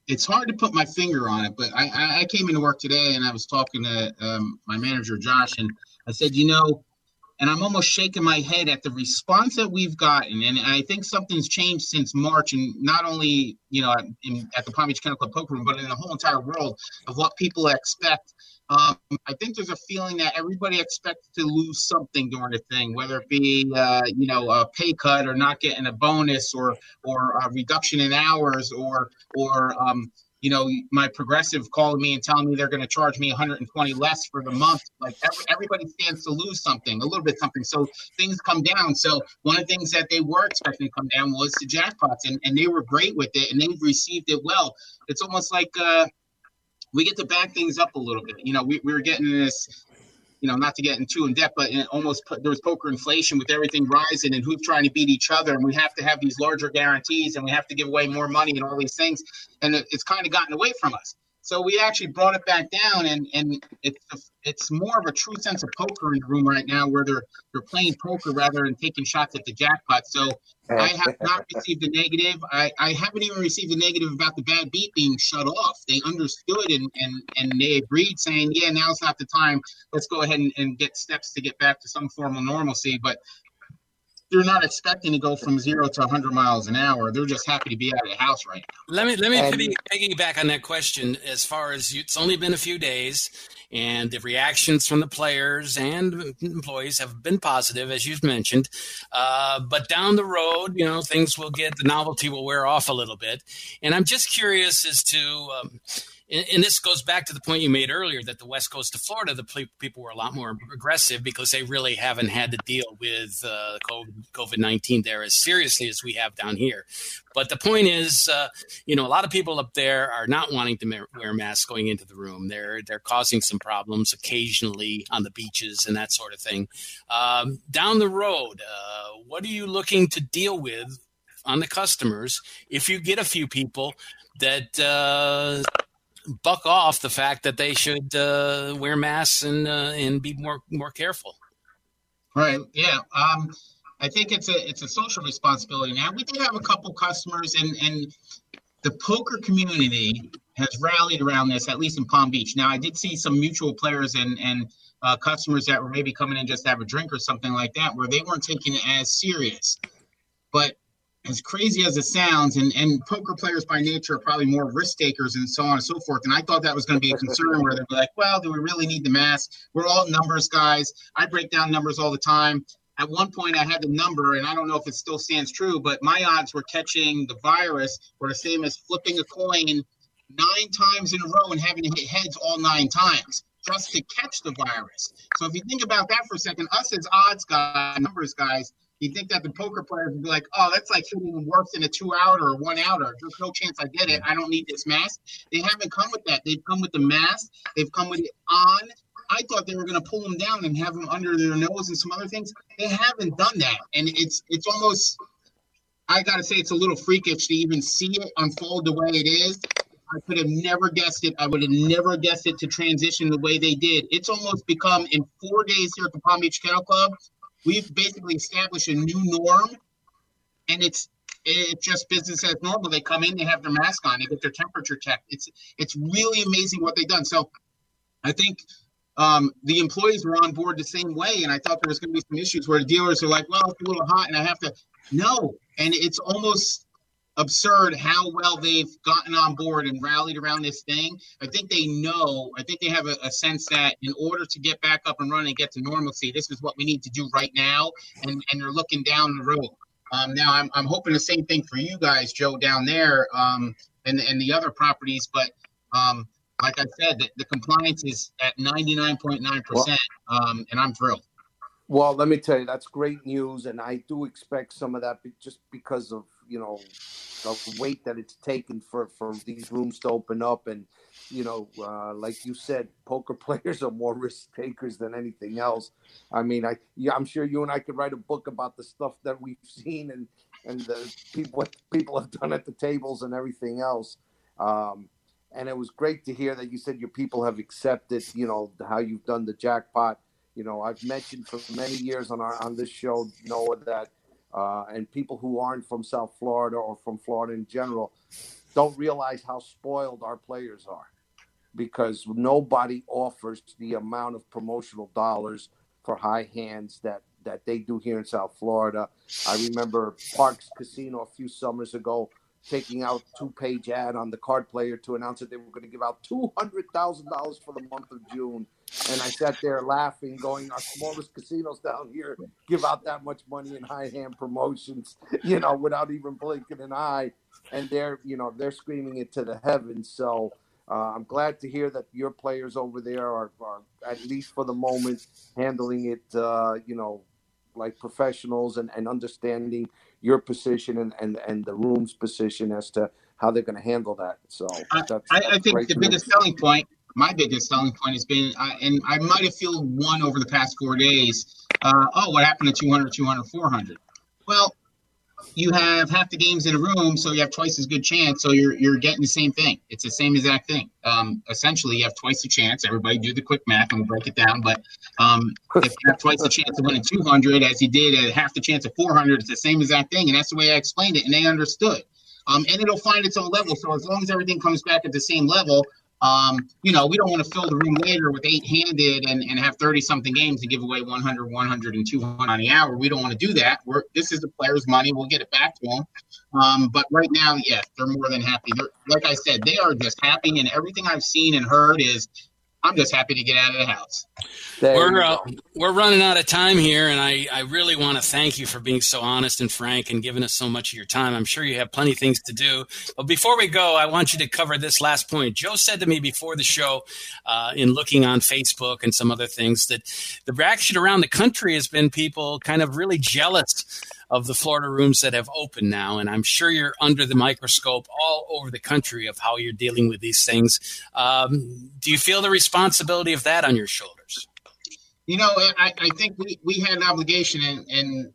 it's hard to put my finger on it, but I, I came into work today and I was talking to um, my manager Josh, and I said, you know, and I'm almost shaking my head at the response that we've gotten, and I think something's changed since March, and not only you know in, at the Palm Beach Kennel Club Poker Room, but in the whole entire world of what people expect. Um, I think there's a feeling that everybody expects to lose something during the thing, whether it be uh, you know a pay cut or not getting a bonus or or a reduction in hours or or um, you know my progressive calling me and telling me they're going to charge me 120 less for the month. Like every, everybody stands to lose something, a little bit something. So things come down. So one of the things that they were expecting to come down was the jackpots, and, and they were great with it, and they've received it well. It's almost like. Uh, we get to back things up a little bit. You know, we, we were getting this, you know, not to get into in depth, but it almost there was poker inflation with everything rising and who's trying to beat each other. And we have to have these larger guarantees and we have to give away more money and all these things. And it, it's kind of gotten away from us. So we actually brought it back down, and and it's it's more of a true sense of poker in the room right now, where they're they're playing poker rather than taking shots at the jackpot. So I have not received a negative. I, I haven't even received a negative about the bad beat being shut off. They understood and and and they agreed, saying, yeah, now's not the time. Let's go ahead and, and get steps to get back to some form of normalcy. But they're not expecting to go from zero to 100 miles an hour. They're just happy to be out of the house right now. Let me let me and, piggyback on that question. As far as you, it's only been a few days, and the reactions from the players and employees have been positive, as you've mentioned. Uh, but down the road, you know, things will get the novelty will wear off a little bit, and I'm just curious as to. Um, and, and, this goes back to the point you made earlier that the west coast of Florida, the people were a lot more aggressive because they really haven't had to deal with uh, COVID nineteen there as seriously as we have down here. But the point is, uh, you know, a lot of people up there are not wanting to wear masks going into the room. They're they're causing some problems occasionally on the beaches and that sort of thing. Um, down the road, uh, what are you looking to deal with on the customers if you get a few people that uh, buck off the fact that they should uh, wear masks and uh, and be more more careful. Right. Yeah. Um, I think it's a it's a social responsibility. Now we did have a couple customers, and and the poker community has rallied around this, at least in Palm Beach. Now I did see some mutual players and and uh, customers that were maybe coming in just to have a drink or something like that, where they weren't taking it as serious. But as crazy as it sounds, and, and poker players by nature are probably more risk takers and so on and so forth. And I thought that was going to be a concern where they'd be like, well, do we really need the mask? We're all numbers guys. I break down numbers all the time. At one point, I had the number, and I don't know if it still stands true, but my odds were catching the virus were the same as flipping a coin nine times in a row and having to hit heads all nine times just to catch the virus. So if you think about that for a second, us as odds guys, numbers guys, you think that the poker players would be like, oh, that's like hitting worse than a two out or a one outer. There's no chance I get it. I don't need this mask. They haven't come with that. They've come with the mask. They've come with it on. I thought they were going to pull them down and have them under their nose and some other things. They haven't done that, and it's it's almost. I got to say, it's a little freakish to even see it unfold the way it is. I could have never guessed it. I would have never guessed it to transition the way they did. It's almost become in four days here at the Palm Beach Kennel Club we've basically established a new norm, and it's it's just business as normal. They come in, they have their mask on, they get their temperature checked. It's it's really amazing what they've done. So I think um, the employees were on board the same way, and I thought there was going to be some issues where the dealers are like, "Well, it's a little hot, and I have to." No, and it's almost absurd how well they've gotten on board and rallied around this thing. I think they know, I think they have a, a, sense that in order to get back up and running and get to normalcy, this is what we need to do right now. And, and they're looking down the road. Um, now, I'm, I'm hoping the same thing for you guys, Joe, down there um, and, and the other properties. But um, like I said, the, the compliance is at 99.9%, um, and I'm thrilled. Well, let me tell you, that's great news, and I do expect some of that just because of you know the weight that it's taken for for these rooms to open up and you know uh, like you said poker players are more risk takers than anything else. I mean i yeah i'm sure you and i could write a book about the stuff that we've seen and and the people what people have done at the tables and everything else. Um, and it was great to hear that you said your people have accepted you know how you've done the jackpot. You know i've mentioned for many years on our on this show noah that uh, and people who aren't from South Florida or from Florida in general don't realize how spoiled our players are because nobody offers the amount of promotional dollars for high hands that that they do here in South Florida. I remember Parx Casino a few summers ago taking out two-page ad on the card player to announce that they were going to give out two hundred thousand dollars for the month of June and I sat there laughing, going, "Our smallest casinos down here give out that much money in high hand promotions, you know, without even blinking an eye." And they're, you know, they're screaming it to the heavens. So uh, I'm glad to hear that your players over there are, are at least for the moment, handling it, uh, you know, like professionals and, and understanding your position and, and, and the room's position as to how they're going to handle that. So I, I, think the biggest selling point my biggest selling point has been, uh, and I might have feel one over the past four days. Uh, oh, what happened to 200, 200, 400? Well, you have half the games in a room, so you have twice as good chance. So you're you're getting the same thing. It's the same exact thing. Um, essentially, you have twice the chance. Everybody do the quick math and we'll break it down. But um, if you have twice the chance of winning 200 as you did at half the chance of 400, it's the same exact thing. And that's the way I explained it, and they understood. Um, and it'll find its own level. So as long as everything comes back at the same level, um, you know, we don't want to fill the room later with eight handed and, and have 30 something games and give away 100, 100, and 200 on the hour. We don't want to do that. We're, this is the players' money. We'll get it back to them. Um, but right now, yes, they're more than happy. They're, like I said, they are just happy. And everything I've seen and heard is I'm just happy to get out of the house. we're uh, we're running out of time here, and I, I really want to thank you for being so honest and frank and giving us so much of your time. I'm sure you have plenty of things to do. But before we go, I want you to cover this last point. Joe said to me before the show, uh, in looking on Facebook and some other things, that the reaction around the country has been people kind of really jealous of the Florida rooms that have opened now. And I'm sure you're under the microscope all over the country of how you're dealing with these things. Um, do you feel the responsibility of that on your shoulders? You know, I, I think we, we had an obligation, and, and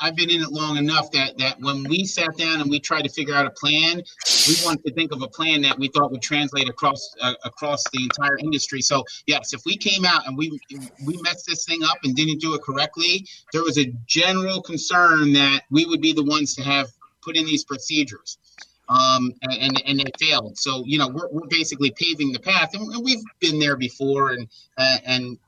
I've been in it long enough that that when we sat down and we tried to figure out a plan, we wanted to think of a plan that we thought would translate across uh, across the entire industry. So yes, if we came out and we we messed this thing up and didn't do it correctly, there was a general concern that we would be the ones to have put in these procedures. Um, and, and they failed. So you know we're, we're basically paving the path, and we've been there before. And uh, and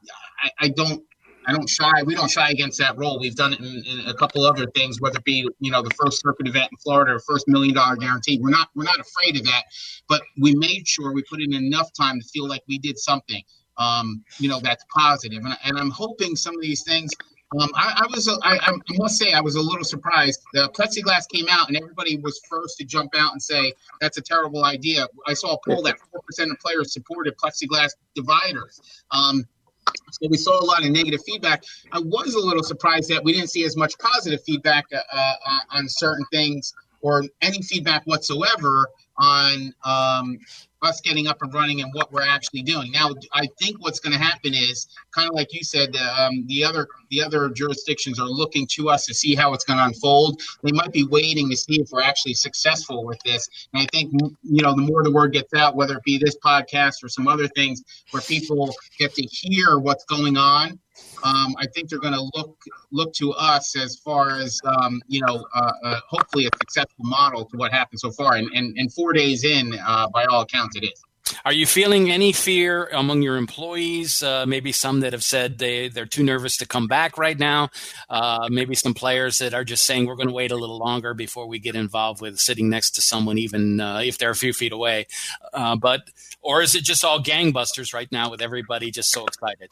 I, I don't I don't shy. We don't shy against that role. We've done it in, in, a couple other things, whether it be you know the first circuit event in Florida, or first million dollar guarantee. We're not we're not afraid of that, but we made sure we put in enough time to feel like we did something. Um, you know that's positive, and, and I'm hoping some of these things. Um, I, I, was I, I, must say I was a little surprised. The plexiglass came out, and everybody was first to jump out and say that's a terrible idea. I saw a poll that four percent of players supported plexiglass dividers. Um, so we saw a lot of negative feedback. I was a little surprised that we didn't see as much positive feedback uh, uh, on certain things or any feedback whatsoever on um, us getting up and running and what we're actually doing. Now, I think what's going to happen is kind of like you said, um, the other the other jurisdictions are looking to us to see how it's going to unfold. They might be waiting to see if we're actually successful with this. And I think you know the more the word gets out, whether it be this podcast or some other things, where people get to hear what's going on um, I think they're going to look look to us as far as um, you know, uh, uh, hopefully a successful model to what happened so far. And, and, and four days in, uh, by all accounts, it is. Are you feeling any fear among your employees? Uh, maybe some that have said they, they're too nervous to come back right now. Uh, maybe some players that are just saying we're going to wait a little longer before we get involved with sitting next to someone, even uh, if they're a few feet away. But or is it just all gangbusters right now with everybody just so excited?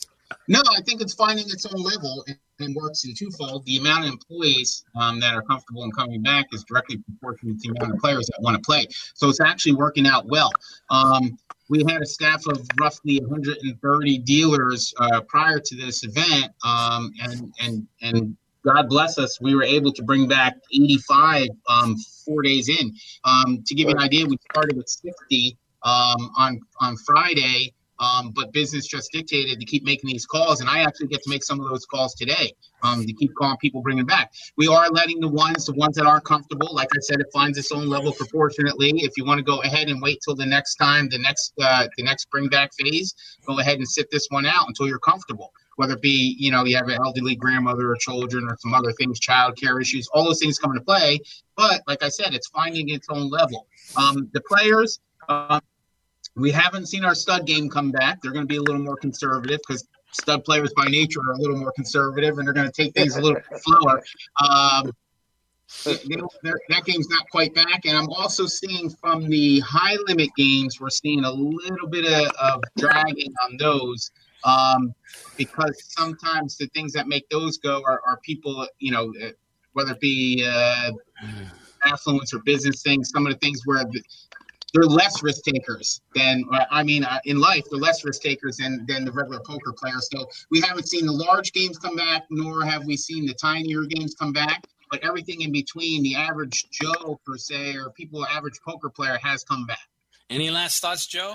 No, I think it's finding its own level and works in twofold. The amount of employees um, that are comfortable in coming back is directly proportional to the amount of players that want to play. So it's actually working out well. Um, we had a staff of roughly 130 dealers uh, prior to this event, um, and and and God bless us, we were able to bring back 85 um, four days in. Um, to give you an idea, we started with 60 um, on on Friday um, but business just dictated to keep making these calls, and I actually get to make some of those calls today um, to keep calling people, bringing back. We are letting the ones, the ones that aren't comfortable, like I said, it finds its own level proportionately. If you want to go ahead and wait till the next time, the next uh, the next bring back phase, go ahead and sit this one out until you're comfortable. Whether it be you know you have an elderly grandmother or children or some other things, child care issues, all those things come into play. But like I said, it's finding its own level. Um, the players. Uh, we haven't seen our stud game come back. They're going to be a little more conservative because stud players by nature are a little more conservative and they're going to take things a little slower. Um, that game's not quite back. And I'm also seeing from the high limit games, we're seeing a little bit of, of dragging on those um, because sometimes the things that make those go are, are people, you know, whether it be uh, affluence or business things, some of the things where the, they're less risk takers than I mean uh, in life they're less risk takers than than the regular poker players. So we haven't seen the large games come back, nor have we seen the tinier games come back. But everything in between, the average Joe per se, or people average poker player has come back. Any last thoughts, Joe?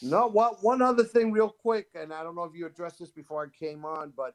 No. What one other thing, real quick, and I don't know if you addressed this before I came on, but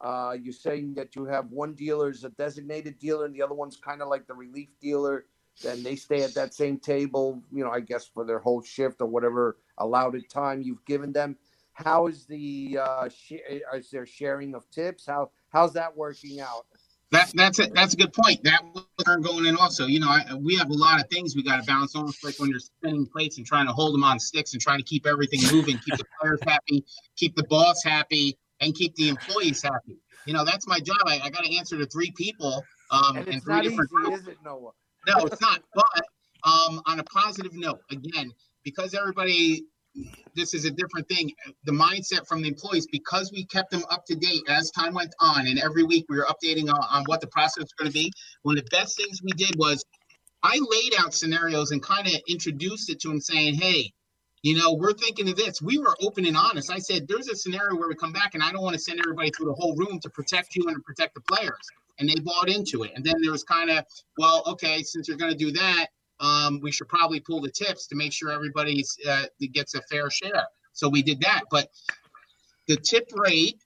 uh, you're saying that you have one dealer is a designated dealer, and the other one's kind of like the relief dealer then they stay at that same table, you know, I guess for their whole shift or whatever allotted time you've given them. How is the uh, sh- is there sharing of tips? How how's that working out? That, that's a, that's a good point. That was going in also. You know, I, we have a lot of things we got to balance. Almost like when you're spinning plates and trying to hold them on sticks and trying to keep everything moving, keep the players happy, keep the boss happy, and keep the employees happy. You know, that's my job. I, I got to answer to three people um, and, and three different easy, groups. Is it, Noah? No, it's not. But um, on a positive note, again, because everybody this is a different thing. The mindset from the employees, because we kept them up to date as time went on, and every week we were updating on, on what the process was going to be. One of the best things we did was I laid out scenarios and kind of introduced it to them, saying, "Hey, you know, we're thinking of this. We were open and honest. I said, there's a scenario where we come back, and I don't want to send everybody through the whole room to protect you and to protect the players. And they bought into it. And then there was kind of, well, okay, since you're going to do that, um, we should probably pull the tips to make sure everybody uh, gets a fair share. So we did that. But the tip rate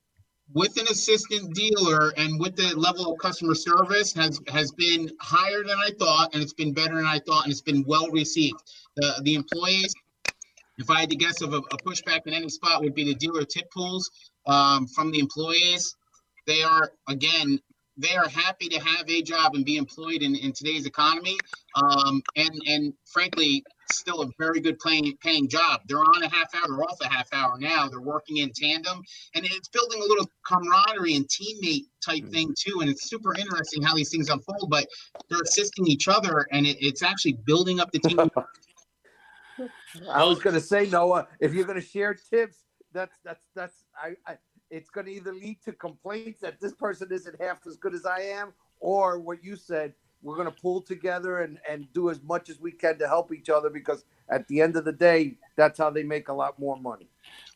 with an assistant dealer and with the level of customer service has has been higher than I thought, and it's been better than I thought, and it's been well received. The the employees if I had to guess of a, a pushback in any spot would be the dealer tip pools um, from the employees. They are again, they are happy to have a job and be employed in, in today's economy. Um, and and frankly, still a very good paying paying job. They're on a half hour, they're off a half hour now. They're working in tandem, and it's building a little camaraderie and teammate type thing too. And it's super interesting how these things unfold. But they're assisting each other, and it, it's actually building up the team. I was going to say, Noah, if you're going to share tips, that's that's that's I, I it's going to either lead to complaints that this person isn't half as good as I am, or what you said, we're going to pull together and and do as much as we can to help each other because at the end of the day, that's how they make a lot more money.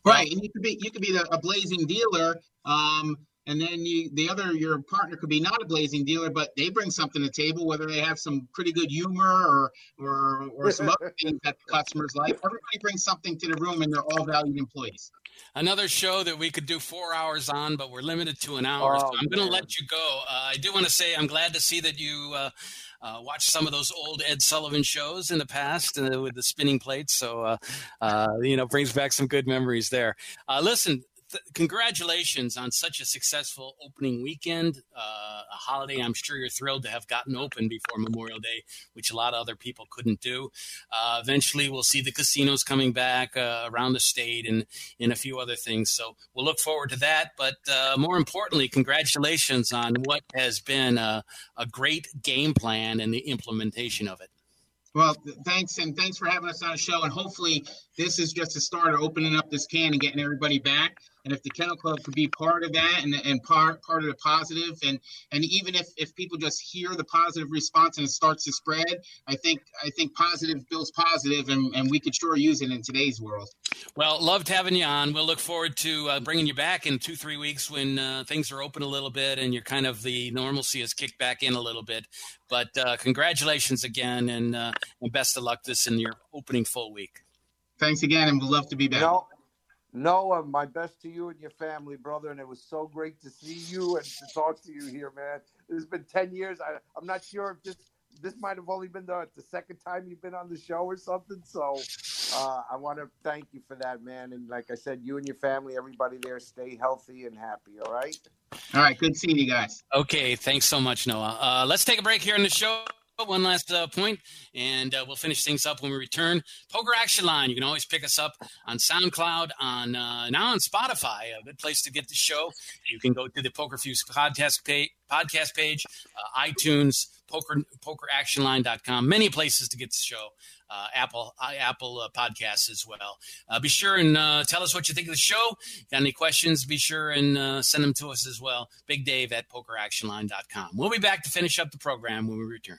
Right, and you could be you could be the, a blazing dealer. Um, and then you the other your partner could be not a blazing dealer but they bring something to the table whether they have some pretty good humor or or or some other things that the customers like everybody brings something to the room and they're all valued employees another show that we could do four hours on but we're limited to an hour oh, so i'm going to let you go uh, i do want to say i'm glad to see that you uh, uh, watched some of those old Ed Sullivan shows in the past uh, with the spinning plates. So, uh, uh, you know, brings back some good memories there. Uh, listen, th- congratulations on such a successful opening weekend. Uh, a holiday I'm sure you're thrilled to have gotten open before Memorial Day, which a lot of other people couldn't do. Uh, eventually, we'll see the casinos coming back uh, around the state and, and a few other things. So we'll look forward to that. But uh, more importantly, congratulations on what has been a, a great game plan and the implementation of it. Well, thanks, and thanks for having us on the show. And hopefully, this is just a start of opening up this can and getting everybody back. And if the Kennel Club could be part of that and, and part part of the positive, and and even if, if people just hear the positive response and it starts to spread, I think I think positive builds positive, and, and we could sure use it in today's world. Well, loved having you on. We'll look forward to uh, bringing you back in two three weeks when uh, things are open a little bit and you're kind of the normalcy has kicked back in a little bit. But uh, congratulations again, and uh, and best of luck this in your opening full week. Thanks again, and we'd love to be back. Noah, my best to you and your family, brother. And it was so great to see you and to talk to you here, man. It's been 10 years. I, I'm not sure if this this might have only been the, the second time you've been on the show or something. So uh, I want to thank you for that, man. And like I said, you and your family, everybody there, stay healthy and happy. All right. All right. Good seeing you guys. Okay. Thanks so much, Noah. Uh, let's take a break here in the show one last uh, point, and uh, we'll finish things up when we return. Poker Action Line. You can always pick us up on SoundCloud, on uh, now on Spotify. A good place to get the show. You can go to the Poker Fuse podcast page, podcast page, uh, iTunes, poker pokeractionline.com. Many places to get the show. Uh, Apple uh, Apple podcasts as well. Be sure and tell us what you think of the show. Got any questions? Be sure and send them to us as well. Big Dave at pokeractionline.com. We'll be back to finish up the program when we return.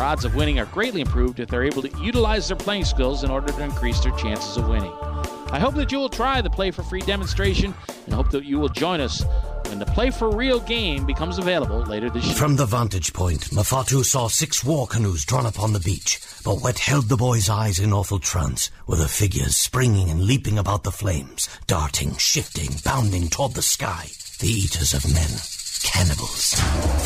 Their odds of winning are greatly improved if they're able to utilize their playing skills in order to increase their chances of winning. I hope that you will try the Play for Free demonstration and hope that you will join us when the Play for Real game becomes available later this year. From the vantage point, Mafatu saw six war canoes drawn up on the beach, but what held the boy's eyes in awful trance were the figures springing and leaping about the flames, darting, shifting, bounding toward the sky, the eaters of men. Cannibals.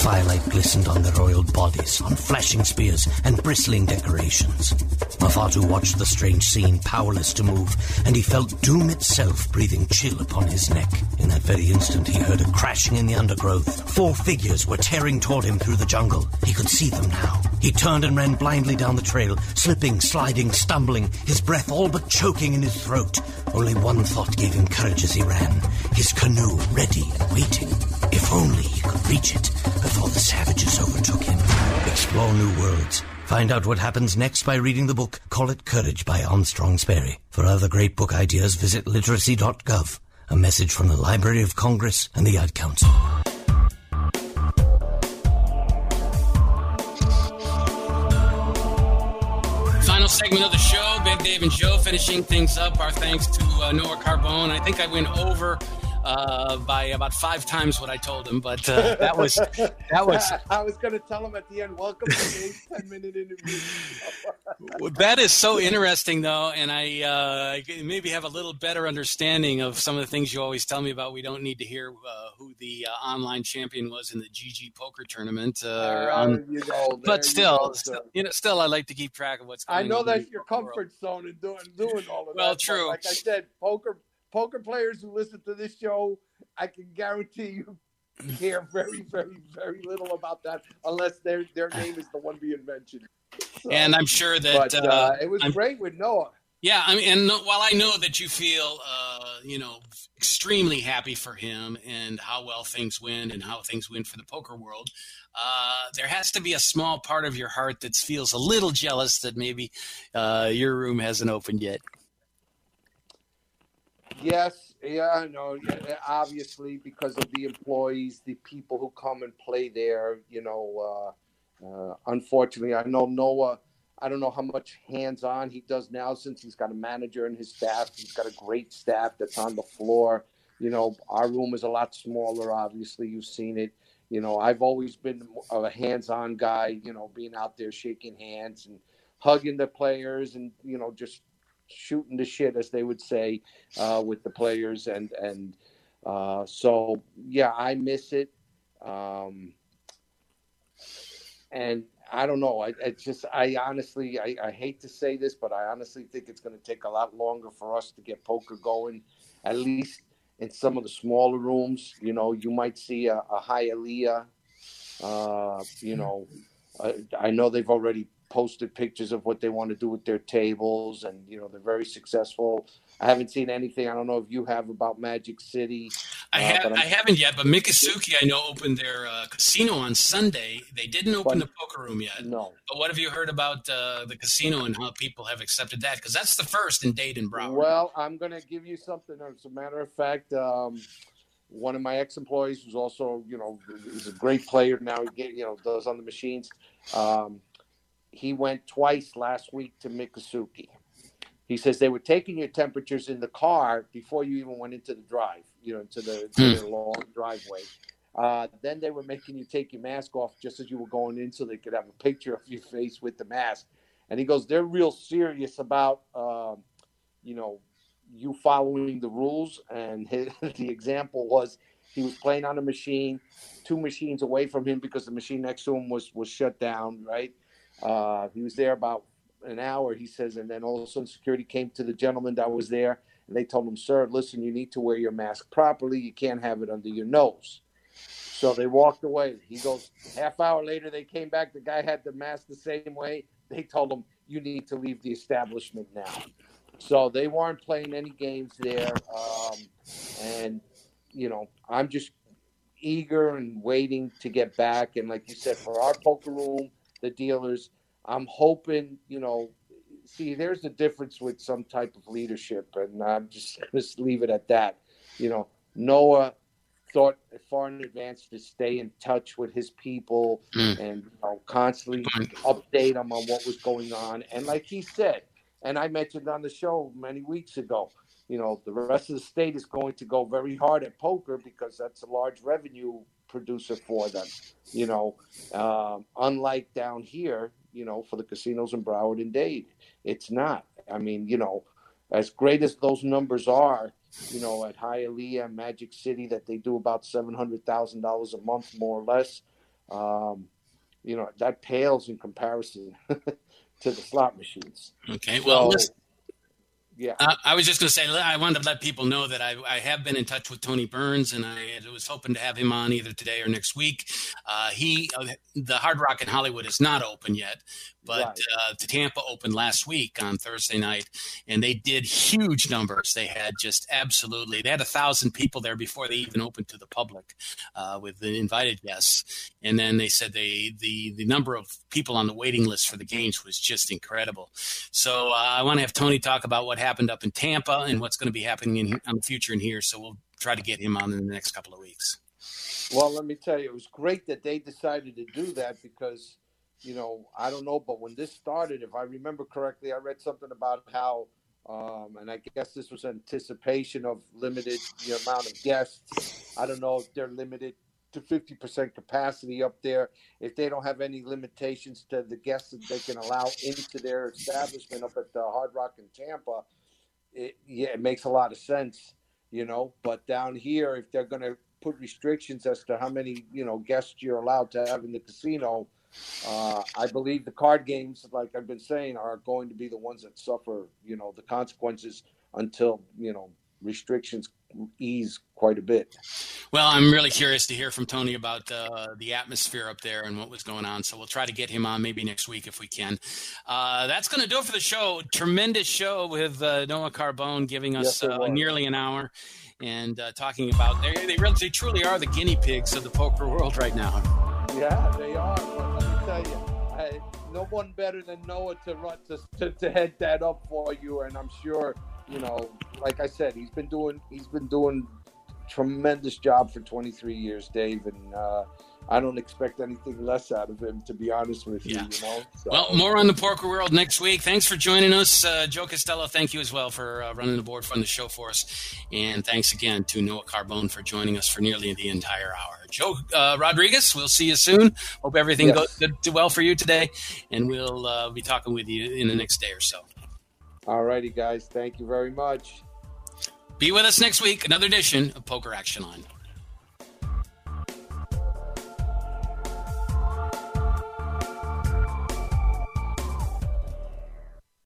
Firelight glistened on their oiled bodies, on flashing spears and bristling decorations. Mafatu watched the strange scene, powerless to move, and he felt doom itself breathing chill upon his neck. In that very instant, he heard a crashing in the undergrowth. Four figures were tearing toward him through the jungle. He could see them now. He turned and ran blindly down the trail, slipping, sliding, stumbling, his breath all but choking in his throat. Only one thought gave him courage as he ran his canoe ready and waiting. If only he could reach it before the savages overtook him. Explore new worlds. Find out what happens next by reading the book Call It Courage by Armstrong Sperry. For other great book ideas, visit literacy.gov. A message from the Library of Congress and the Ad Council. Final segment of the show, Big Dave and Joe finishing things up. Our thanks to uh, Noah Carbone. I think I went over uh, by about five times what I told him, but uh, that was that was. I was going to tell him at the end, "Welcome to Dave's ten minute interview." that is so interesting, though, and I uh, maybe have a little better understanding of some of the things you always tell me about. We don't need to hear uh, who the uh, online champion was in the GG poker tournament, uh, on, you go, but still, you, still, you know, still, I like to keep track of what's. Going on. I know that's your comfort zone in doing doing all of well, that. true. But like I said, poker poker players who listen to this show, I can guarantee you care very, very, very little about that unless their their name is the one being mentioned. So, and I'm sure that but, uh, it was I'm, great with Noah. Yeah, I mean, and while I know that you feel, uh, you know, extremely happy for him and how well things went and how things went for the poker world, uh, there has to be a small part of your heart that feels a little jealous that maybe uh, your room hasn't opened yet. Yes, yeah, no, obviously because of the employees, the people who come and play there. You know, uh, uh, unfortunately, I know Noah. I don't know how much hands-on he does now since he's got a manager and his staff. He's got a great staff that's on the floor. You know, our room is a lot smaller. Obviously, you've seen it. You know, I've always been a hands-on guy. You know, being out there shaking hands and hugging the players, and you know, just shooting the shit, as they would say, uh, with the players, and and uh, so yeah, I miss it. Um, and I don't know. I, I just, I honestly, I, I, hate to say this, but I honestly think it's going to take a lot longer for us to get poker going. At least in some of the smaller rooms, you know, you might see a, a Hialeah. Uh, you know, uh, I know they've already posted pictures of what they want to do with their tables, and you know they're very successful. I haven't seen anything. I don't know if you have about Magic City. I, uh, have, I haven't yet, but Miccosukee I know opened their uh, casino on Sunday. They didn't open But- the poker room yet. No. But what have you heard about uh, the casino and how people have accepted that? Because that's the first in Dayton, Broward. Well, I'm going to give you something. As a matter of fact, um, one of my ex-employees who's also, you know, is a great player now. He get, you know does on the machines. Um, he went twice last week to Miccosukee. He says they were taking your temperatures in the car before you even went into the drive, you know, into the, to the long driveway. Uh, then they were making you take your mask off just as you were going in so they could have a picture of your face with the mask. And he goes, they're real serious about, um, you know, you following the rules. And his, the example was he was playing on a machine, two machines away from him because the machine next to him was was shut down, right? Uh, he was there about an hour, he says, and then all of a sudden security came to the gentleman that was there and they told him, Sir, listen, you need to wear your mask properly. You can't have it under your nose. So they walked away. He goes, half hour later, they came back. The guy had the mask the same way. They told him, You need to leave the establishment now. So they weren't playing any games there. Um, and, you know, I'm just eager and waiting to get back. And like you said, for our poker room, the dealers, I'm hoping, you know, see, there's the difference with some type of leadership, and I'm just going to leave it at that. You know, Noah thought far in advance to stay in touch with his people mm. and you know, constantly update them on what was going on. And like he said, and I mentioned on the show many weeks ago, you know, the rest of the state is going to go very hard at poker because that's a large revenue producer for them. You know, um, unlike down here, you know, for the casinos in Broward and Dade. It's not. I mean, you know, as great as those numbers are, you know, at Hialeah, Magic City, that they do about seven hundred thousand dollars a month, more or less. Um, you know, that pales in comparison to the slot machines. Okay, well, so, yeah. Uh, I was just going to say, I wanted to let people know that I, I, have been in touch with Tony Burns, and I was hoping to have him on either today or next week. Uh, he, uh, the Hard Rock in Hollywood is not open yet, but right. uh, the Tampa opened last week on Thursday night, and they did huge numbers. They had just absolutely they had a thousand people there before they even opened to the public uh, with the invited guests, and then they said they the the number of people on the waiting list for the games was just incredible. So uh, I want to have Tony talk about what happened up in Tampa and what's going to be happening in, in the future in here. So we'll try to get him on in the next couple of weeks. Well, let me tell you, it was great that they decided to do that because you know, I don't know, but when this started, if I remember correctly, I read something about how, um, and I guess this was anticipation of limited the amount of guests. I don't know if they're limited to 50% capacity up there. If they don't have any limitations to the guests that they can allow into their establishment up at the Hard Rock in Tampa, it, yeah, it makes a lot of sense, you know. But down here, if they're going to put restrictions as to how many, you know, guests you're allowed to have in the casino, uh, I believe the card games, like I've been saying, are going to be the ones that suffer, you know, the consequences until you know restrictions ease quite a bit. Well, I'm really curious to hear from Tony about uh, the atmosphere up there and what was going on. So we'll try to get him on maybe next week if we can. Uh, that's going to do it for the show. Tremendous show with uh, Noah Carbone giving us yes, uh, nearly an hour and uh, talking about they they really they truly are the guinea pigs of the poker world right now. Yeah, they are. No one better than Noah to run to, to, to head that up for you, and I'm sure you know, like I said, he's been doing he's been doing tremendous job for 23 years, Dave, and uh, I don't expect anything less out of him, to be honest with you. Yeah. You know. So. Well, more on the poker world next week. Thanks for joining us, uh, Joe Costello. Thank you as well for uh, running the board from the show for us, and thanks again to Noah Carbone for joining us for nearly the entire hour. Joe uh, Rodriguez, we'll see you soon. Hope everything yes. goes good, well for you today, and we'll uh, be talking with you in the next day or so. All righty, guys. Thank you very much. Be with us next week, another edition of Poker Action Line.